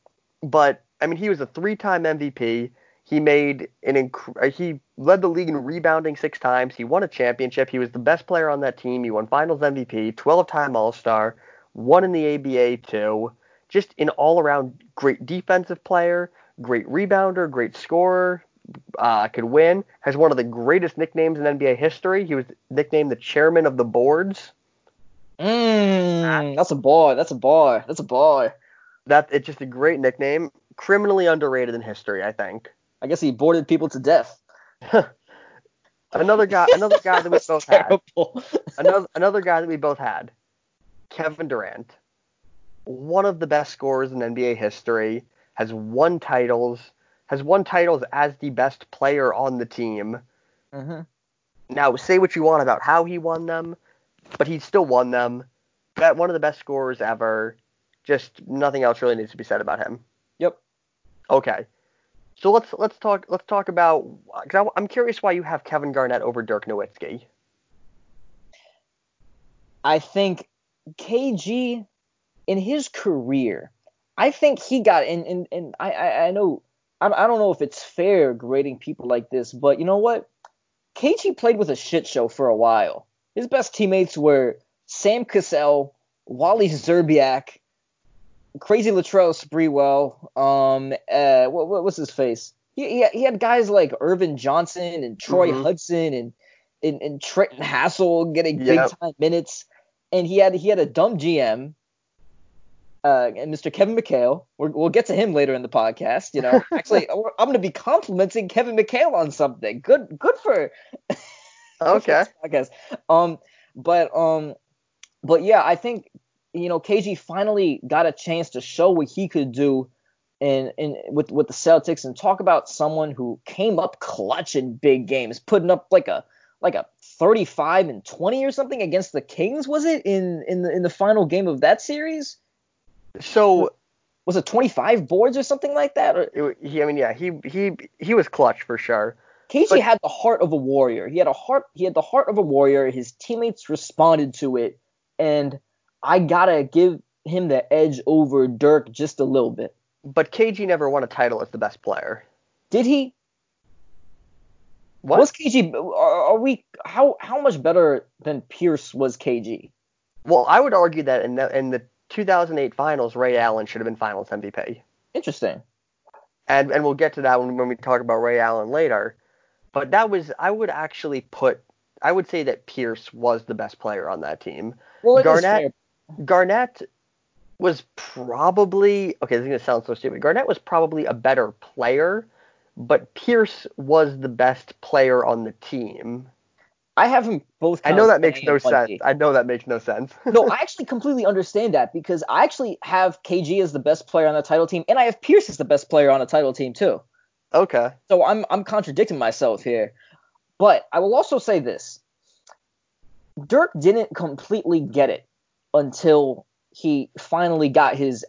but I mean he was a three-time MVP. He made an inc- uh, he led the league in rebounding six times. He won a championship. He was the best player on that team. He won Finals MVP, 12-time All-Star, won in the ABA too. Just an all-around great defensive player, great rebounder, great scorer. Uh, could win. Has one of the greatest nicknames in NBA history. He was nicknamed the chairman of the boards. Mm, that's a boy. That's a boy. That's a boy. That it's just a great nickname. Criminally underrated in history, I think. I guess he boarded people to death. Another guy, another guy that we both had. Another another guy that we both had. Kevin Durant, one of the best scorers in NBA history, has won titles, has won titles as the best player on the team. Mhm. Now, say what you want about how he won them, but he still won them. That one of the best scorers ever. Just nothing else really needs to be said about him. Yep. Okay. So let's let's talk let's talk about cause I'm curious why you have Kevin Garnett over Dirk Nowitzki. I think KG in his career, I think he got and and, and I, I I know I I don't know if it's fair grading people like this, but you know what? KG played with a shit show for a while. His best teammates were Sam Cassell, Wally Szczerbiak, Crazy Latrell Sprewell, um, uh, what, what was his face? He, he, he had guys like Ervin Johnson and Troy Mhm. Hudson and, and and Trenton Hassell getting Yep. big time minutes, and he had he had a dumb GM. Uh, and Mr. Kevin McHale, we're, we'll get to him later in the podcast. You know, actually, I'm going to be complimenting Kevin McHale on something. Good, good for Okay. I guess. Um, but um, but yeah, I think you know KG finally got a chance to show what he could do And, and with with the Celtics and talk about someone who came up clutch in big games, putting up like a like a 35 and 20 or something against the Kings. Was it in in the in the final game of that series? So Was it 25 boards or something like that? Or, he, I mean, yeah, he he he was clutch for sure. KG But- had the heart of a warrior. He had a heart. He had the heart of a warrior. His teammates responded to it, and I gotta give him the edge over Dirk just a little bit. But KG never won a title as the best player. Did he? What? Was KG? Are, are we? How how much better than Pierce was KG? Well, I would argue that in the in the 2008 finals, Ray Allen should have been Finals MVP. Interesting. and and we'll get to that when, when we talk about Ray Allen later. But that was I would actually put I would say that Pierce was the best player on that team. Well, Garnett- Garnett was probably okay. This is gonna sound so stupid. Garnett was probably a better player, but Pierce was the best player on the team. I have them both. I know that makes no sense. I know that makes no sense. no, I actually completely understand that because I actually have KG as the best player on the title team, and I have Pierce as the best player on the title team too. okay. So I'm I'm contradicting myself here. But I will also say this. Dirk didn't completely get it until he finally got his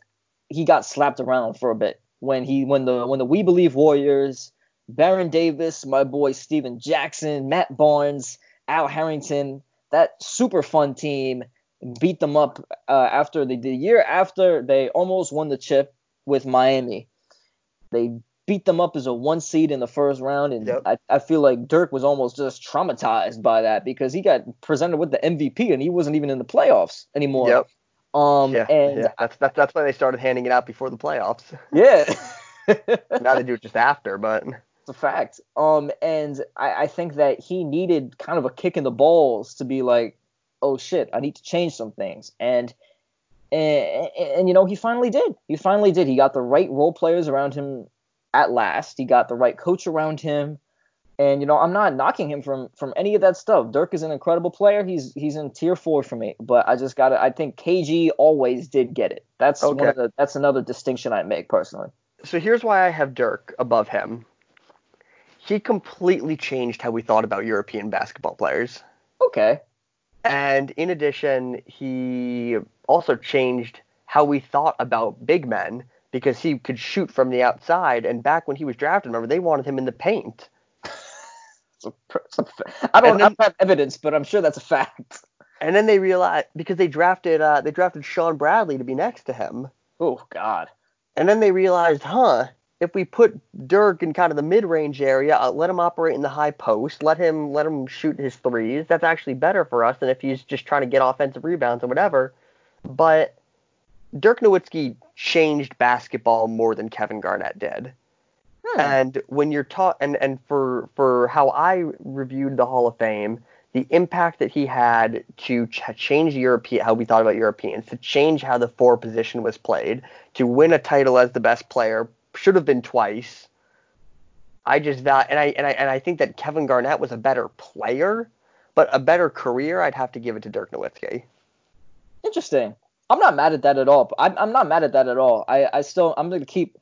he got slapped around for a bit when he when the when the We Believe Warriors, Baron Davis, my boy Stephen Jackson, Matt Barnes, Al Harrington, that super fun team beat them up uh, after the, the year after they almost won the chip with Miami. They beat them up as a one seed in the first round, and Yep. I, I feel like Dirk was almost just traumatized by that because he got presented with the MVP and he wasn't even in the playoffs anymore. Yep. Um, Yeah. and yeah. That's that's that's why they started handing it out before the playoffs. yeah. now they do it just after, but It's a fact. Um, and I, I think that he needed kind of a kick in the balls to be like, oh shit, I need to change some things. And and, and you know, he finally did. He finally did. He got the right role players around him at last. He got the right coach around him. And you know, I'm not knocking him from from any of that stuff. Dirk is an incredible player. He's he's in tier four for me. But I just got to I think KG always did get it. That's one Okay. of the that's another distinction I make personally. so here's why I have Dirk above him. He completely changed how we thought about European basketball players. Okay. And in addition, he also changed how we thought about big men because he could shoot from the outside. And back when he was drafted, remember, they wanted him in the paint. It's a, it's a fa- I don't, then- I don't have evidence, but I'm sure that's a fact. And then they realized because they drafted uh, they drafted Shawn Bradley to be next to him. Oh God. And then they realized, huh, if we put Dirk in kind of the mid-range area, uh, let him operate in the high post, let him let him shoot his threes, that's actually better for us than if he's just trying to get offensive rebounds or whatever. But Dirk Nowitzki changed basketball more than Kevin Garnett did. Hmm. And when you're taught, and, and for for how I reviewed the Hall of Fame, the impact that he had to ch- change European, how we thought about Europeans, to change how the four position was played, to win a title as the best player, should have been twice. I just val- and I and I and I think that Kevin Garnett was a better player, but a better career. I'd have to give it to Dirk Nowitzki. Interesting. I'm not mad at that at all. I'm, I'm not mad at that at all. I, I still I'm gonna keep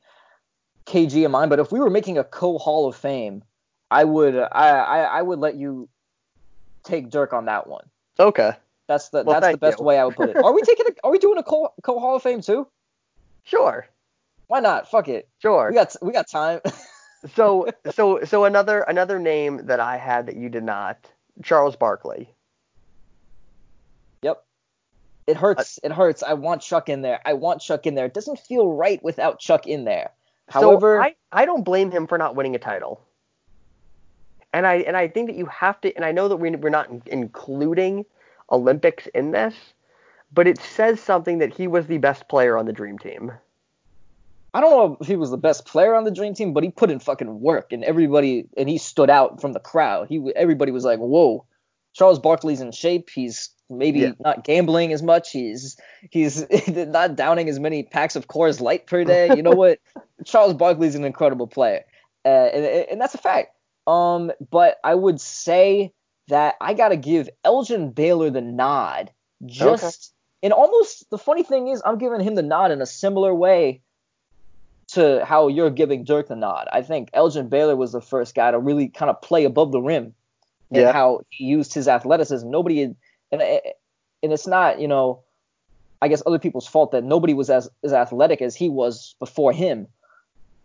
KG in mind. But if we were making a co Hall of Fame, I would I, I I would let you take Dirk on that one. Okay, That's the Well, that's the best you. way I would put it. Are we taking a, Are we doing a co co Hall of Fame too? sure, Why not? Fuck it. sure. We got we got time. so so so another another name that I had that you did not, Charles Barkley. yep. It hurts. Uh, it hurts. I want Chuck in there. I want Chuck in there. It doesn't feel right without Chuck in there. However, so I, I don't blame him for not winning a title. And I and I think that you have to. And I know that we, we're not including Olympics in this, but it says something that he was the best player on the Dream Team. I don't know if he was the best player on the Dream Team, but he put in fucking work, and everybody and he stood out from the crowd. He everybody was like, "Whoa, Charles Barkley's in shape. He's maybe yeah. not gambling as much. He's he's not downing as many packs of Coors Light per day. You know what? Charles Barkley's an incredible player, uh, and, and that's a fact. Um, but I would say that I gotta give Elgin Baylor the nod. Just okay. and almost the funny thing is, I'm giving him the nod in a similar way to how you're giving Dirk the nod. I think Elgin Baylor was the first guy to really kind of play above the rim and yeah. how he used his athleticism. Nobody had, and and it's not you know, I guess other people's fault that nobody was as as athletic as he was before him.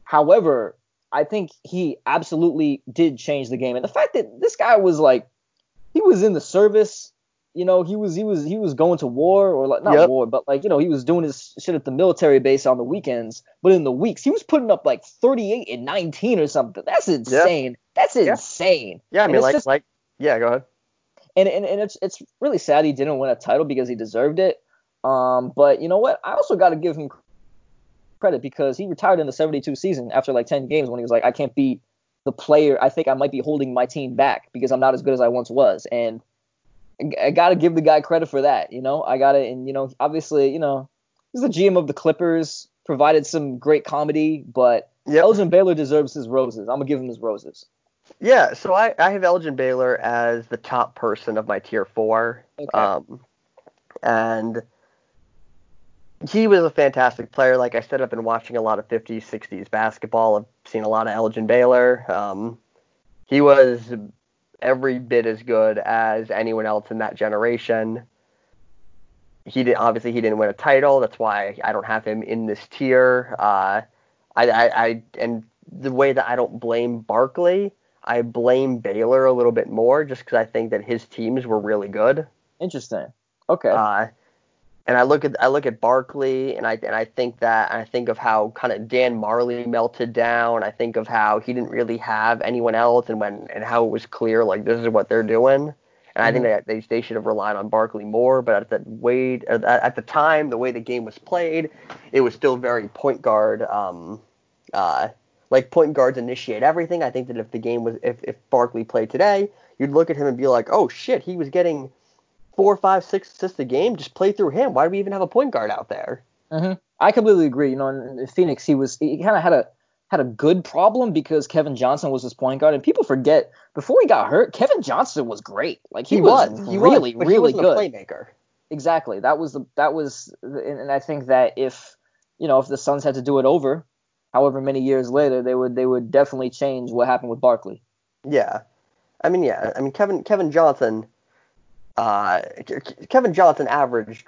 However, I think he absolutely did change the game, and the fact that this guy was like, he was in the service you know, he was he was he was going to war or like not yep. war, but like you know he was doing his shit at the military base on the weekends. But in the weeks, he was putting up like 38 and 19 or something. That's insane. Yep. That's insane. Yeah, I mean like just, like yeah, go ahead. And, and and it's it's really sad he didn't win a title because he deserved it. Um, but you know what? I also got to give him credit because he retired in the 72 season after like 10 games when he was like, I can't be the player. I think I might be holding my team back because I'm not as good as I once was. And I got to give the guy credit for that. You know, I got to, and you know, obviously, you know, he's the GM of the Clippers, provided some great comedy, but yep. Elgin Baylor deserves his roses. I'm gonna give him his roses. Yeah, so I, I have Elgin Baylor as the top person of my tier four. Okay. Um, and he was a fantastic player. Like I said, I've been watching a lot of 50s, 60s basketball. I've seen a lot of Elgin Baylor. Um, he was every bit as good as anyone else in that generation. He did obviously he didn't win a title. That's why I don't have him in this tier. Uh, I, I, I and the way that I don't blame Barkley, I blame Baylor a little bit more just because I think that his teams were really good. Interesting. Okay. Uh, and I look at I look at Barkley and I and I think that and I think of how kind of Dan Majerle melted down. I think of how he didn't really have anyone else and when and how it was clear like this is what they're doing. And I think mm-hmm. that they they should have relied on Barkley more. But at the way at the time, the way the game was played, it was still very point guard. Um, uh, like point guards initiate everything. I think that if the game was if if Barkley played today, you'd look at him and be like, oh shit, he was getting four, five, six assists a game, just play through him. Why do we even have a point guard out there? Mm-hmm. I completely agree. You know, in, Phoenix, he was he kind of had a had a good problem because Kevin Johnson was his point guard, and people forget before he got hurt, Kevin Johnson was great. Like he, he was, was, he really, was, really he good. playmaker. Exactly. That was the that was, and I think that if you know if the Suns had to do it over, however many years later, they would they would definitely change what happened with Barkley. Yeah, I mean, yeah, I mean Kevin Kevin Johnson uh, Kevin Johnson averaged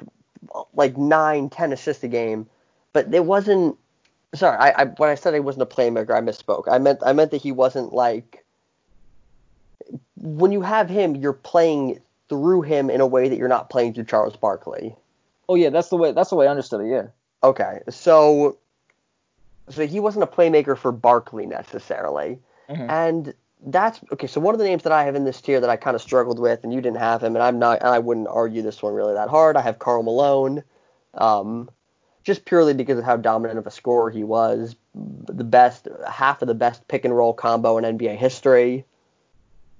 like nine, ten assists a game, but it wasn't. Sorry, I, I when I said he wasn't a playmaker, I misspoke. I meant I meant that he wasn't like. When you have him, you're playing through him in a way that you're not playing through Charles Barkley. Oh yeah, that's the way. That's the way I understood it. Yeah. Okay, so so he wasn't a playmaker for Barkley necessarily, mm-hmm. and that's okay. So one of the names that I have in this tier that I kind of struggled with, and you didn't have him, and I'm not, and I wouldn't argue this one really that hard. I have Karl Malone, um, just purely because of how dominant of a scorer he was, the best, half of the best pick and roll combo in NBA history.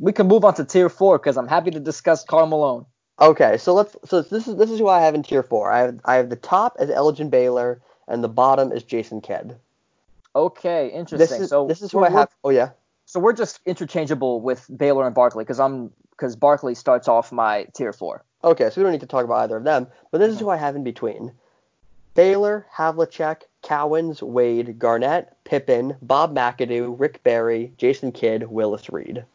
We can move on to tier four because I'm happy to discuss Karl Malone. Okay, so let's. So this is this is who I have in tier four. I have I have the top as Elgin Baylor, and the bottom is Jason Kidd. Okay, interesting. This is, so this is who I have. Oh yeah so we're just interchangeable with Baylor and Barkley because I'm because Barkley starts off my tier four. Okay, so we don't need to talk about either of them, but this is who I have in between: Baylor, Havlicek, Cowens, Wade, Garnett, Pippen, Bob McAdoo, Rick Barry, Jason Kidd, Willis Reed.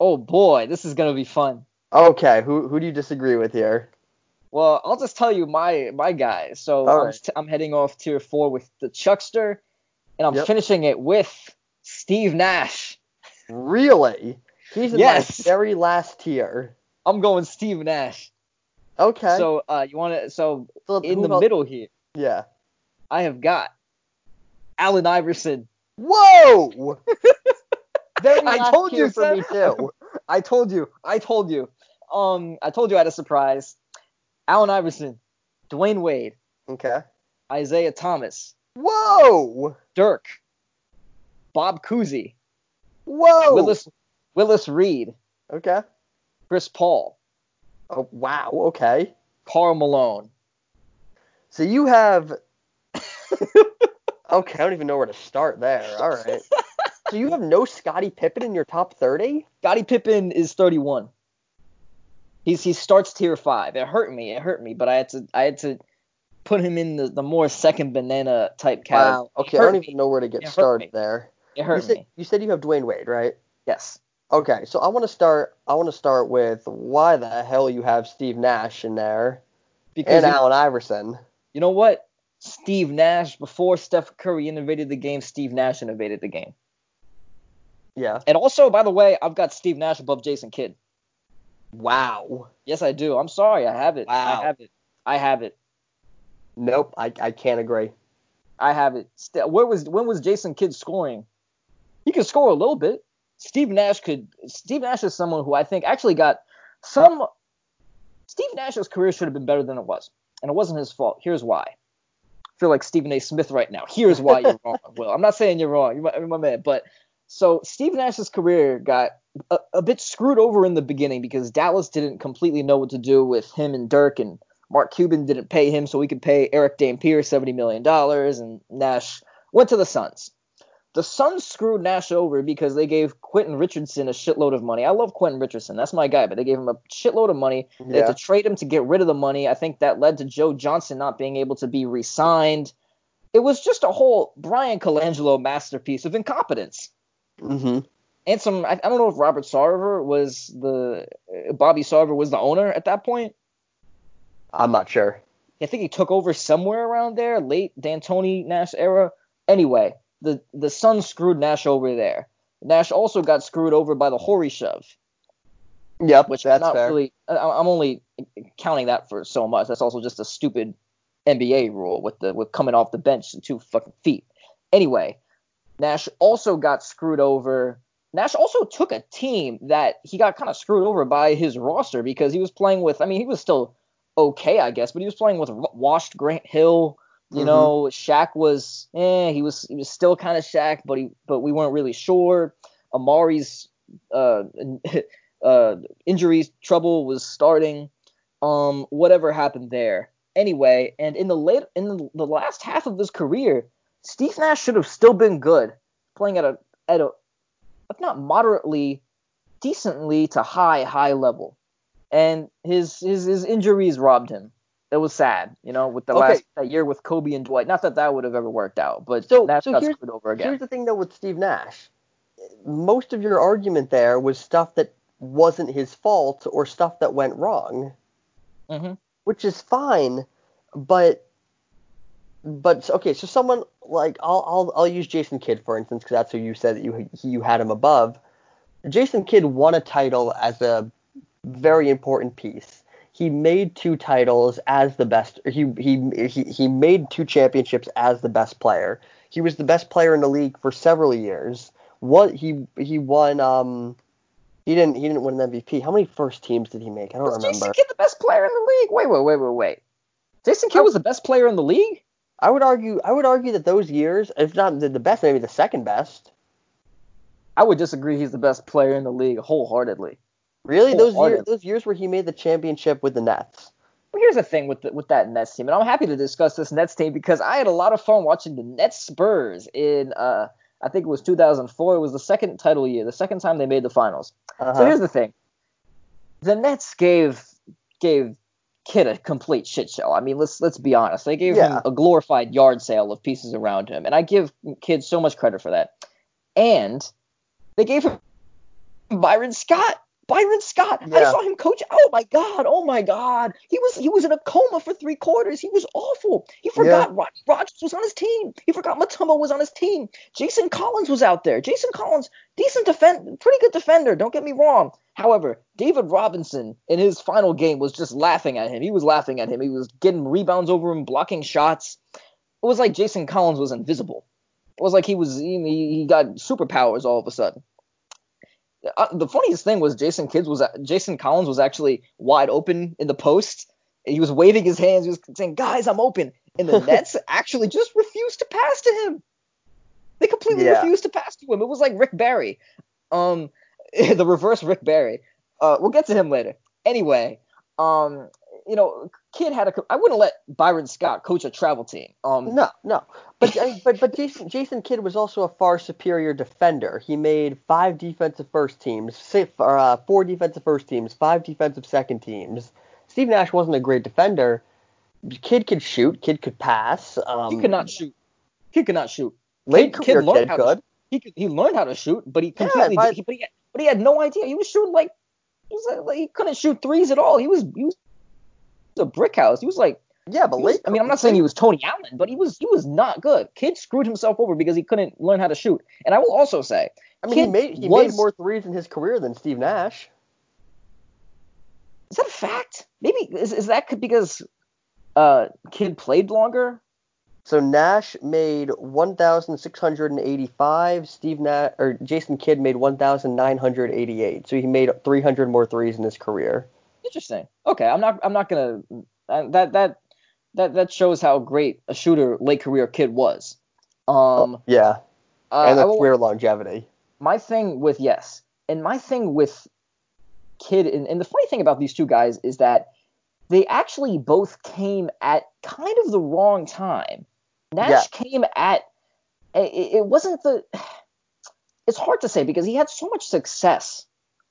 Oh boy, this is gonna be fun. Okay, who who do you disagree with here? Well, I'll just tell you my my guys. So I'm, right. I'm, heading off tier four with the Chuckster, and I'm yep. finishing it with Steve Nash. Really? He's in yes. my very last tier. I'm going Steve Nash. Okay. So uh, you want to? So Philip, in the else- middle here, Yeah. I have got Allen Iverson. Whoa! Very I told tier you, for me too. I told you. I told you. Um, I told you I had a surprise. Allen Iverson, Dwyane Wade, Okay. Isiah Thomas, Whoa! Dirk, Bob Cousy, Whoa! Willis Willis Reed, Okay. Chris Paul, Oh wow. Okay. Karl Malone. So you have. okay, I don't even know where to start there. All right. so you have no Scottie Pippen in your top 30? Scottie Pippen is 31. He's he starts tier five. It hurt me. It hurt me, but I had to I had to put him in the, the more second banana type category. Okay, I don't even know where to get started there. It You said, me. you said you have Dwyane Wade, right? Yes. Okay, so I want to start. I want to start with why the hell you have Steve Nash in there Because and Allen Iverson. you know what? Steve Nash before Steph Curry innovated the game, Steve Nash innovated the game. Yeah. And also, by the way, I've got Steve Nash above Jason Kidd. Wow. Yes, I do. I'm sorry. I have it. Wow. I have it. I have it. Nope, I, I can't agree. I have it. Where was when was Jason Kidd scoring? He could score a little bit. Steve Nash could. Steve Nash is someone who I think actually got some. Steve Nash's career should have been better than it was, and it wasn't his fault. Here's why. I feel like Stephen A. Smith right now. Here's why you're wrong. Will I'm not saying you're wrong. You're my, you're my man, but so Steve Nash's career got a, a bit screwed over in the beginning because Dallas didn't completely know what to do with him and Dirk, and Mark Cuban didn't pay him, so we could pay Erick Dampier seventy million dollars, and Nash went to the Suns. The Suns screwed Nash over because they gave Quentin Richardson a shitload of money. I love Quentin Richardson, that's my guy, but they gave him a shitload of money. They Yeah. had to trade him to get rid of the money. I think that led to Joe Johnson not being able to be re-signed. It was just a whole Bryan Colangelo masterpiece of incompetence. hmm And some, I, I don't know if Robert Sarver was the, Bobby Sarver was the owner at that point. I'm not sure. I think he took over somewhere around there, late D'Antoni Nash era. Anyway, the the Suns screwed Nash over there. Nash also got screwed over by the Horry shove, Yep, which that's not fair. really. I- I'm only counting that for so much. That's also just a stupid NBA rule with the with coming off the bench and two fucking feet. Anyway, Nash also got screwed over. Nash also took a team that he got kind of screwed over by his roster because he was playing with. I mean, he was still okay, I guess, but he was playing with washed Grant Hill. You Mhm. know, Shaq was, eh, he was he was still kind of Shaq, but he but we weren't really sure. Amar'e's uh, uh, injury trouble was starting. Um, whatever happened there. Anyway, and in the late in the, the last half of his career, Steve Nash should have still been good, playing at a at a if not moderately, decently to high high level, and his his his injuries robbed him. It was sad, you know, with the Okay. last that year with Kobe and Dwight. Not that that would have ever worked out, but So- Nash so got here's- screwed over again. Here's the thing though with Steve Nash. Most of your argument there was stuff that wasn't his fault or stuff that went wrong, hmm which is fine, but but okay, so someone like I'll I'll I'll use Jason Kidd for instance because that's who you said that you you had him above. Jason Kidd won a title as a very important piece. He made two titles as the best. He he he he made two championships as the best player. He was the best player in the league for several years. What he he won um he didn't he didn't win an MVP. How many first teams did he make? I don't Was remember. Jason Kidd the best player in the league? Wait, wait, wait, wait, wait. Jason Kidd was the best player in the league? I would argue I would argue that those years, if not the, the best, maybe the second best. I would disagree. He's the best player in the league wholeheartedly. Really, those years those years where he made the championship with the Nets. But here's the thing with the, with that Nets team, and I'm happy to discuss this Nets team because I had a lot of fun watching the Nets Spurs in uh I think it was 2004. It was the second title year, the second time they made the finals. Uh-huh. So here's the thing: the Nets gave gave Kidd a complete shit show. I mean, let's let's be honest. They gave Yeah. him a glorified yard sale of pieces around him, and I give Kidd so much credit for that. And they gave him Byron Scott. Byron Scott. I saw him coach. Oh my god. Oh my god. He was he was in a coma for three quarters. He was awful. He forgot Rod Rogers was on his team. He forgot Mutombo was on his team. Jason Collins was out there. Jason Collins, decent defend, pretty good good defender. Don't get me wrong. However, David Robinson in his final game was just laughing at him. He was laughing at him. He was getting rebounds over him, blocking shots. It was like Jason Collins was invisible. It was like he was he, he got superpowers all of a sudden. Uh, the funniest thing was Jason Kids was Jason Collins was actually wide open in the post. He was waving his hands. He was saying, "Guys, I'm open." And the Nets actually just refused to pass to him. They completely Yeah. refused to pass to him. It was like Rick Barry, um, the reverse Rick Barry. Uh, we'll get to him later. Anyway, um, you know, Kidd had a. I wouldn't let Byron Scott coach a travel team. Um, No, no. But I mean, but but Jason Jason Kidd was also a far superior defender. He made five defensive first teams, six, uh, four defensive first teams, five defensive second teams. Steve Nash wasn't a great defender. Kidd could shoot. Kidd could pass. Um, he could not shoot. He could not shoot. Late Kidd- Kidd learned kid how to. He could, he learned how to shoot, but he Yeah, completely but- he, but, he had, but he had no idea. He was shooting like he was like, he couldn't shoot threes at all. He was he was a brick house. He was like Yeah, but late. I mean, I'm not saying he was Tony Allen, but he was he was not good. Kidd screwed himself over because he couldn't learn how to shoot. And I will also say, I mean, he made he was- made more threes in his career than Steve Nash. is that a fact? Maybe is is that because uh Kidd played longer? So Nash made 1,685. Steve Nash or Jason Kidd made 1,988. So he made 300 more threes in his career. Interesting. Okay, I'm not I'm not gonna uh, that that that that shows how great a shooter late career Kidd was. Um, Yeah, uh, and I the career longevity. my thing with yes, and my thing with Kidd, and, and the funny thing about these two guys is that they actually both came at kind of the wrong time. Nash Yeah. came at it, it wasn't the. It's hard to say because he had so much success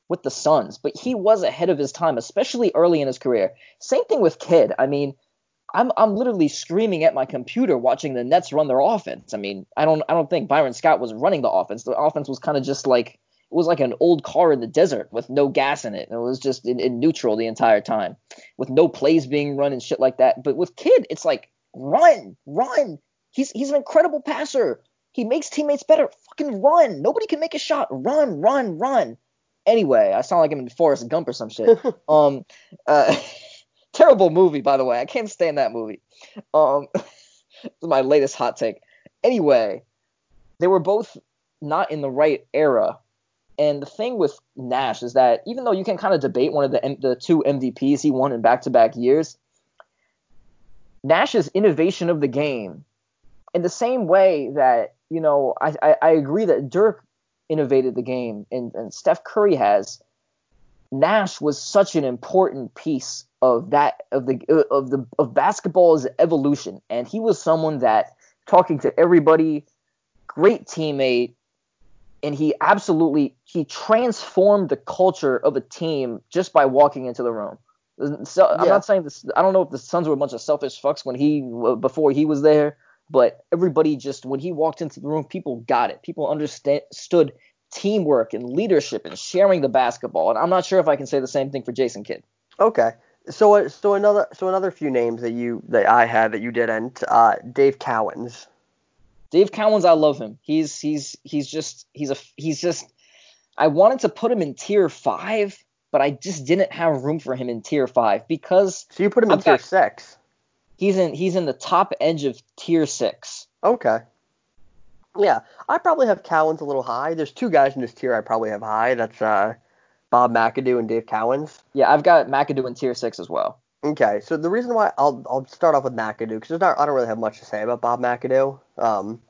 with the Suns, but he was ahead of his time, especially early in his career. Same thing with Kidd. I mean, I'm I'm literally screaming at my computer watching the Nets run their offense. I mean, I don't I don't think Byron Scott was running the offense. The offense was kind of just like it was like an old car in the desert with no gas in it. It was just in, in neutral the entire time, with no plays being run and shit like that. But with Kidd, it's like run, run. He's he's an incredible passer. He makes teammates better. Fucking run. Nobody can make a shot. Run, run, run. Anyway, I sound like I'm in Forrest Gump or some shit. um, uh, terrible movie, by the way. I can't stand that movie. Um, my latest hot take. Anyway, they were both not in the right era. And the thing with Nash is that even though you can kind of debate one of the the two MVPs he won in back-to-back years, Nash's innovation of the game, in the same way that you know, I I, I agree that Dirk innovated the game and, and Steph Curry has. Nash was such an important piece of that of the of the of basketball's evolution, and he was someone that talking to everybody, great teammate, and he absolutely he transformed the culture of a team just by walking into the room. So I'm Yeah. not saying this. I don't know if the Suns were a bunch of selfish fucks when he uh, before he was there, but everybody just when he walked into the room, people got it. People understood stood teamwork and leadership and sharing the basketball. And I'm not sure if I can say the same thing for Jason Kidd. Okay. So uh, so another so another few names that you that I had that you didn't. Uh, Dave Cowens. Dave Cowens, I love him. He's he's he's just he's a he's just. I wanted to put him in tier five, but I just didn't have room for him in tier five because So you put him in I've tier got- six. he's in he's in the top edge of tier six. Okay. Yeah, I probably have Cowens a little high. There's two guys in this tier I probably have high. That's uh, Bob McAdoo and Dave Cowens. Yeah, I've got McAdoo in tier six as well. Okay, so the reason why I'll I'll start off with McAdoo because there's not I don't really have much to say about Bob McAdoo. Um,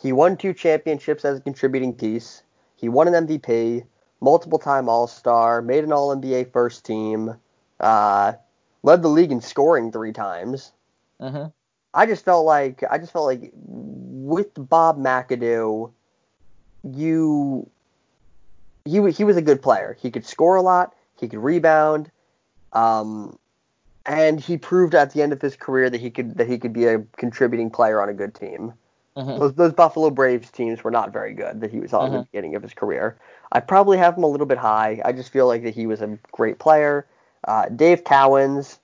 he won two championships as a contributing piece. He won an MVP, multiple time All Star, made an All NBA first team, uh, led the league in scoring three times. hmm I just felt like I just felt like with Bob McAdoo, you he he was a good player. He could score a lot. He could rebound, um, and he proved at the end of his career that he could that he could be a contributing player on a good team. hmm Those, those Buffalo Braves teams were not very good that he was on at the beginning of his career. I probably have him a little bit high. I just feel like that he was a great player. Uh, Dave Cowens,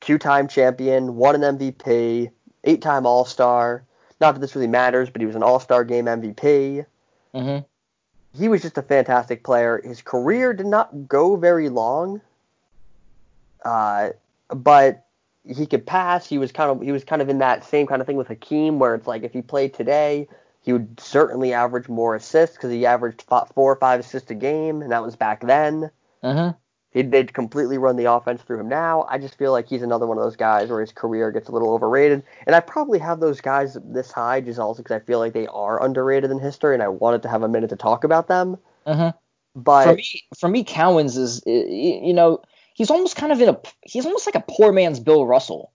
two-time champion, won an MVP, eight-time All-Star. Not that this really matters, but he was an All-Star game MVP. hmm he was just a fantastic player. His career did not go very long, uh, but he could pass. He was kind of he was kind of in that same kind of thing with Hakeem, where it's like if he played today, he would certainly average more assists because he averaged four or five assists a game, and that was back then. Uh-huh. He did completely run the offense through him now. I just feel like he's another one of those guys where his career gets a little overrated. And I probably have those guys this high just also because I feel like they are underrated in history, and I wanted to have a minute to talk about them. Uh-huh. But For me, for me, Cowens is you know he's almost kind of in a he's almost like a poor man's Bill Russell.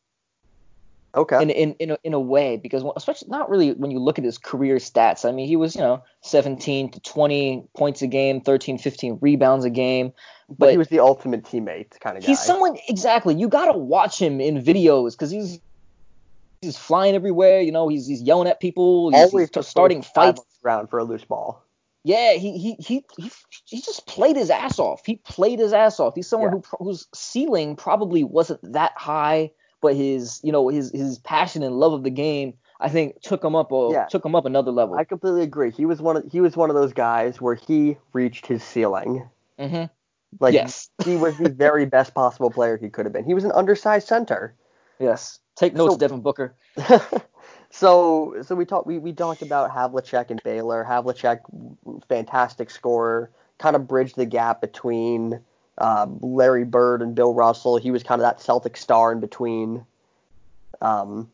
Okay, in in in a, in a way because especially not really when you look at his career stats. I mean, he was you know 17 to 20 points a game, 13, 15 rebounds a game. but, But, he was the ultimate teammate kind of guy. he's someone exactly. You gotta watch him in videos because he's he's flying everywhere. You know, he's he's yelling at people. He's, always he's starting fights. around for a loose ball. Yeah, he, he he he he just played his ass off. He played his ass off. He's someone Yeah. who whose ceiling probably wasn't that high, but his you know his his passion and love of the game, I think, took him up a Yeah. took him up another level. I completely agree. He was one of he was one of those guys where he reached his ceiling. hmm Like yes, he was the very best possible player he could have been. He was an undersized center. yes. Take notes, So- Devin Booker. so so we talked we, we talked about Havlicek and Baylor. Havlicek, fantastic scorer, kind of bridged the gap between uh, Larry Bird and Bill Russell. He was kind of that Celtic star in between. Um,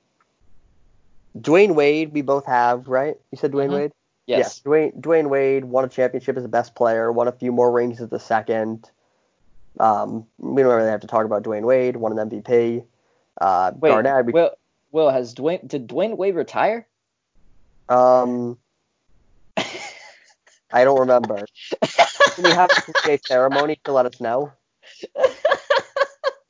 Dwyane Wade, we both have, right? You said Dwyane Mhm. Wade. Yes. Yeah, Dwyane Dwyane Wade won a championship as the best player, won a few more rings as the second. Um, we don't really have to talk about Dwyane Wade, won an MVP. Uh, Wait, Garnett, we, Will, Will has Dwyane did Dwyane Wade retire? um, I don't remember. Can we have a ceremony to let us know?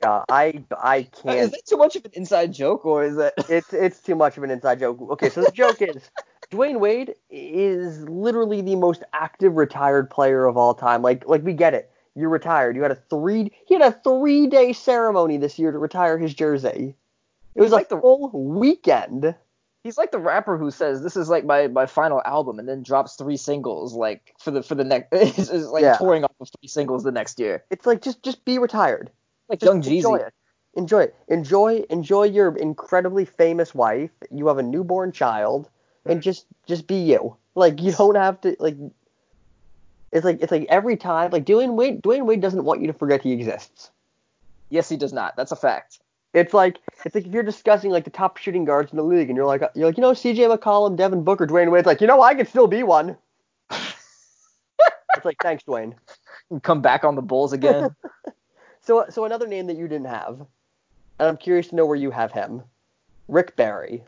Yeah, I I can't. Is that too much of an inside joke, or is that? It's it's too much of an inside joke. Okay, so the joke is Dwyane Wade is literally the most active retired player of all time. Like like we get it. You're retired. You had a three he had a three day ceremony this year to retire his jersey. It was He's like like the the- full weekend. He's like the rapper who says this is like my, my final album and then drops three singles like for the for the next is, like Yeah. touring off of three singles the next year. It's like just just be retired. Like Just Young enjoy Jeezy. it. Enjoy it. Enjoy enjoy your incredibly famous wife. You have a newborn child, and mm-hmm. just just be you. Like you don't have to like. It's like it's like every time like Dwyane Wade Dwyane Wade doesn't want you to forget he exists. Yes, he does not. That's a fact. It's like it's like if you're discussing like the top shooting guards in the league, and you're like you're like you know C.J. McCollum, Devin Booker, Dwyane Wade. It's like you know I could still be one. it's like thanks Dwyane. Come back on the Bulls again. So so another name that you didn't have, and I'm curious to know where you have him. Rick Barry.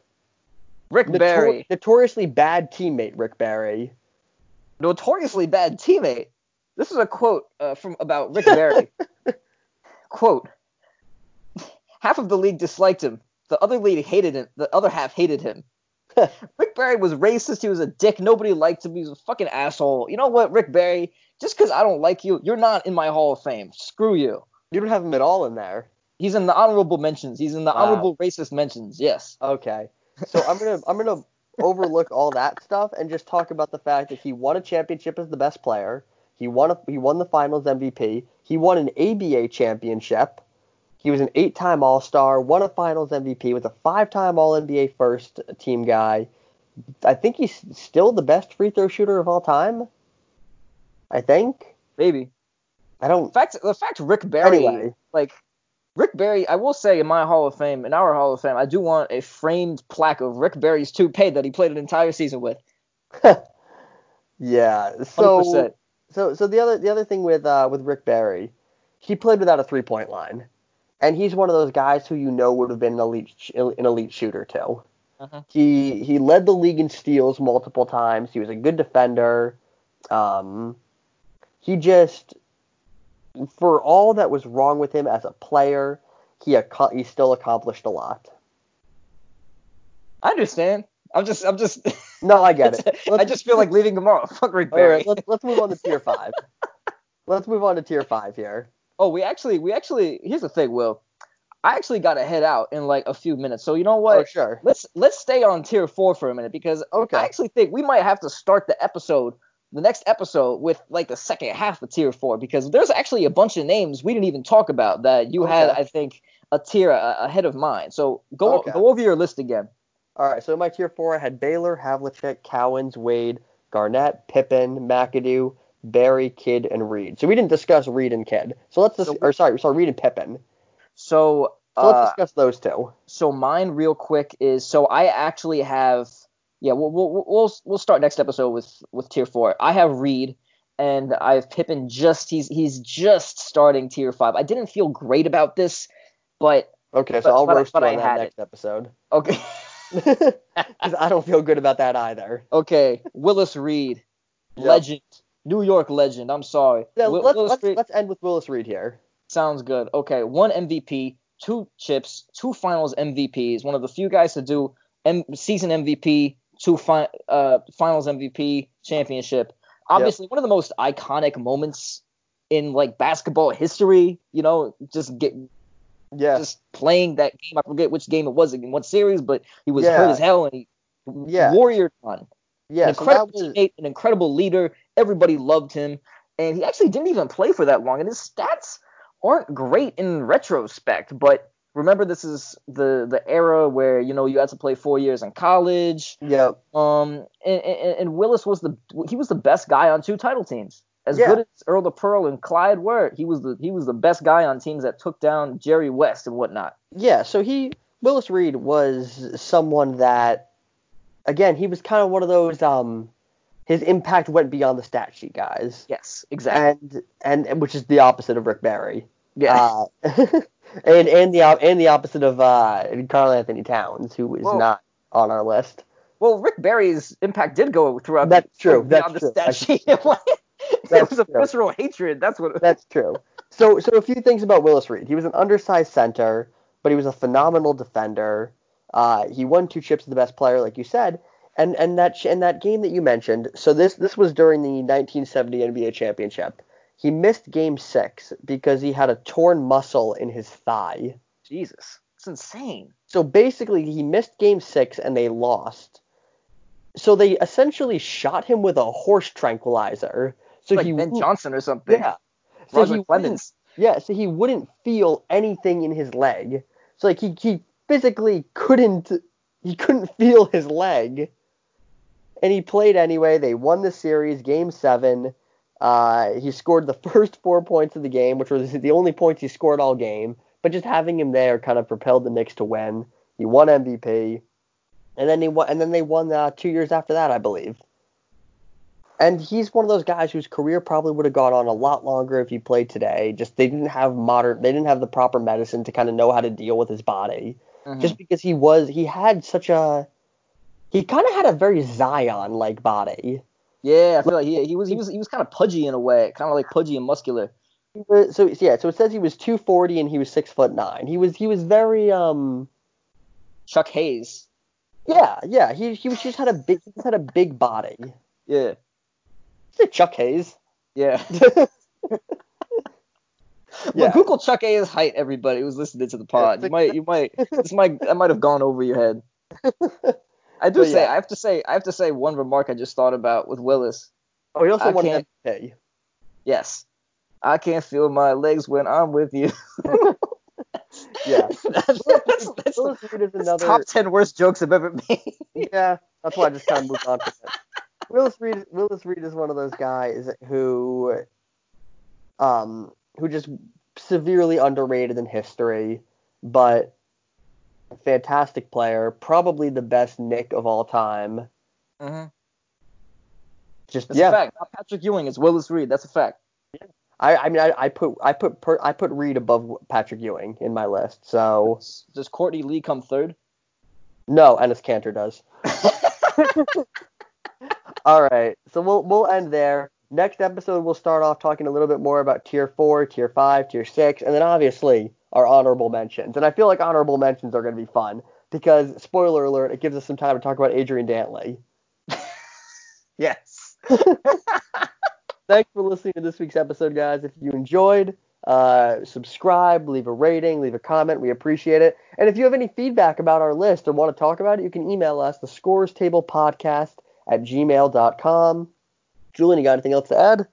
Rick Notor- Barry, notoriously bad teammate Rick Barry. notoriously bad teammate. This is a quote uh, from about Rick Barry. quote: Half of the league disliked him. The other league hated him. The other half hated him. Rick Barry was racist. He was a dick. Nobody liked him. He was a fucking asshole. You know what, Rick Barry? Just because I don't like you, you're not in my Hall of Fame. Screw you. You don't have him at all in there. He's in the honorable mentions. He's in the Wow. honorable racist mentions. Yes. Okay. So I'm gonna I'm gonna overlook all that stuff and just talk about the fact that he won a championship as the best player. He won a, he won the Finals MVP. He won an ABA championship. He was an eight-time All-Star, won a Finals MVP, was a five-time All-NBA first team guy. I think he's still the best free throw shooter of all time. I think. Maybe. I don't. The fact, the fact Rick Barry, Anyway. like Rick Barry, I will say in my Hall of Fame, in our Hall of Fame, I do want a framed plaque of Rick Barry's toupee that he played an entire season with. Yeah. 100%. So so so the other the other thing with uh with Rick Barry, he played without a three point line, and he's one of those guys who you know would have been an elite sh- an elite shooter too. Uh-huh. He he led the league in steals multiple times. He was a good defender. Um, he just for all that was wrong with him as a player, he ac- he still accomplished a lot. I understand. I'm just, I'm just, No, I get it. I just feel like leaving tomorrow. Fuck Rick Barry. right, let's let's move on to tier five. let's move on to tier five here. Oh, we actually, we actually. Here's the thing, Will. I actually got to head out in like a few minutes. So you know what? Oh, sure. Let's let's stay on tier four for a minute because Okay. I actually think we might have to start the episode the next episode with like the second half of tier four because there's actually a bunch of names we didn't even talk about that you had, I think, a tier a- ahead of mine. So go Okay. go over your list again. All right, so in my tier four, I had Baylor, Havlicek, Cowens, Wade, Garnett, Pippen, McAdoo, Barry, Kidd, and Reed. So we didn't discuss Reed and Kidd. So let's dis- So- or sorry, sorry, Reed and Pippen. So So let's uh, discuss those two. so mine real quick is so I actually have yeah we'll we'll we'll, we'll start next episode with with tier four. I have Reed and I have Pippen just he's he's just starting tier five. I didn't feel great about this, but Okay, so but- I'll but- roast but you on had that it. next episode. okay Because I don't feel good about that either. okay Willis Reed, Yep. legend, New York legend. I'm sorry. Yeah, Wi- let's, let's, Reed- let's end with Willis Reed here. Sounds good. Okay, one MVP, two chips, two finals MVPs. One of the few guys to do M- season MVP, two fi- uh, finals MVP, championship. Obviously, one of the most iconic moments in like basketball history. You know, just get Yeah. just playing that game. I forget which game it was in what series, but he was Yeah. hurt as hell and he Yeah. warrior on. Yeah, an so incredible was, teammate, an incredible leader. Everybody loved him, and he actually didn't even play for that long. And his stats aren't great in retrospect. But remember, this is the the era where you know you had to play four years in college. yeah, Um, and, and, and Willis was the he was the best guy on two title teams. As Yeah. good as Earl the Pearl and Clyde were, he was the he was the best guy on teams that took down Jerry West and whatnot. yeah. So he, Willis Reed was someone that, again, he was kind of one of those, um, his impact went beyond the stat sheet guys. Yes, exactly. And, and, which is the opposite of Rick Barry. yeah. Uh, and and the and the opposite of uh, Karl-Anthony Towns, who is not on our list. Well, Rick Barry's impact did go throughout. That's the, true, Beyond that's the true, stat that's sheet. it was a true. visceral hatred. That's what. That's true. So so a few things about Willis Reed. He was an undersized center, but he was a phenomenal defender. Uh, he won two chips as the best player, like you said. And and that sh- and that game that you mentioned. So this this was during the 1970 NBA championship. He missed game six because he had a torn muscle in his thigh. Jesus, it's insane. So basically, he missed game six and they lost. So they essentially shot him with a horse tranquilizer. So like he Ben Johnson or something. Yeah. So Roger he wouldn't, Clemens. yeah, so he wouldn't feel anything in his leg. So like he, he physically couldn't he couldn't feel his leg. And he played anyway. They won the series, game seven. Uh, he scored the first four points of the game, which was the only points he scored all game. But just having him there kind of propelled the Knicks to win. He won MVP, and then he won, and then they won uh, two years after that, I believe. And he's one of those guys whose career probably would have gone on a lot longer if he played today. Just they didn't have modern, they didn't have the proper medicine to kind of know how to deal with his body. Mhm. Just because he was, he had such a, he kind of had a very Zion like body. yeah, I feel like he, he was he was he was kind of pudgy in a way, kind of like pudgy and muscular. So yeah, so it says he was 240 and he was six foot nine. He was he was very um Chuck Hayes. yeah yeah he he was, just had a big he just had a big body. Yeah, Is it Chuck Hayes? yeah. Yeah. Well, Google Chuck Hayes' height. Everybody who's listening to the pod, you might you might this might that might have gone over your head. I do But say yeah. I have to say I have to say one remark I just thought about with Willis. Oh, he also I won an Yes. I can't feel my legs when I'm with you. Yeah. that's, that's, that's, Willis Reed is that's another. top 10 worst jokes I've ever made. Yeah, that's why I just kind of moved on from it. Willis Reed, Willis Reed is one of those guys who, um, who just severely underrated in history, but fantastic player, probably the best Knick of all time. mm-hmm. Just That's yeah, a fact. Not Patrick Ewing. It's Willis Reed. That's a fact. I, I mean, I, I put, I put, per, I put Reed above Patrick Ewing in my list. So Does Courtney Lee come third? no, Enes Kanter does. All right, so we'll we'll end there. Next episode, we'll start off talking a little bit more about tier four, tier five, tier six, and then obviously our honorable mentions. And I feel like honorable mentions are going to be fun because, spoiler alert, it gives us some time to talk about Adrian Dantley. yes. Thanks for listening to this week's episode, guys. If you enjoyed, uh, subscribe, leave a rating, leave a comment. We appreciate it. And if you have any feedback about our list or want to talk about it, you can email us, the Scorer's Table Podcast at gmail.com. Julien, you got anything else to add?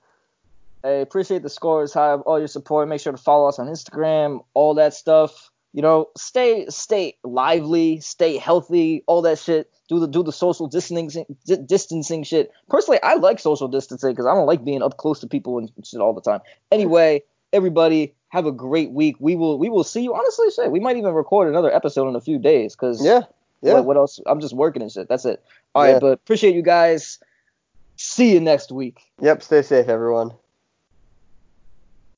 I appreciate the scores, have all your support. Make sure to follow us on Instagram, all that stuff. You know, stay stay lively, stay healthy, all that shit. Do the do the social distancing distancing shit. Personally, I like social distancing because I don't like being up close to people and shit all the time. Anyway, everybody have a great week. We will we will see you. Honestly, shit, we might even record another episode in a few days because Yeah. Yeah. what, what else? I'm just working and shit. That's it. All Yeah. right, but appreciate you guys. See you next week. Yep. Stay safe, everyone.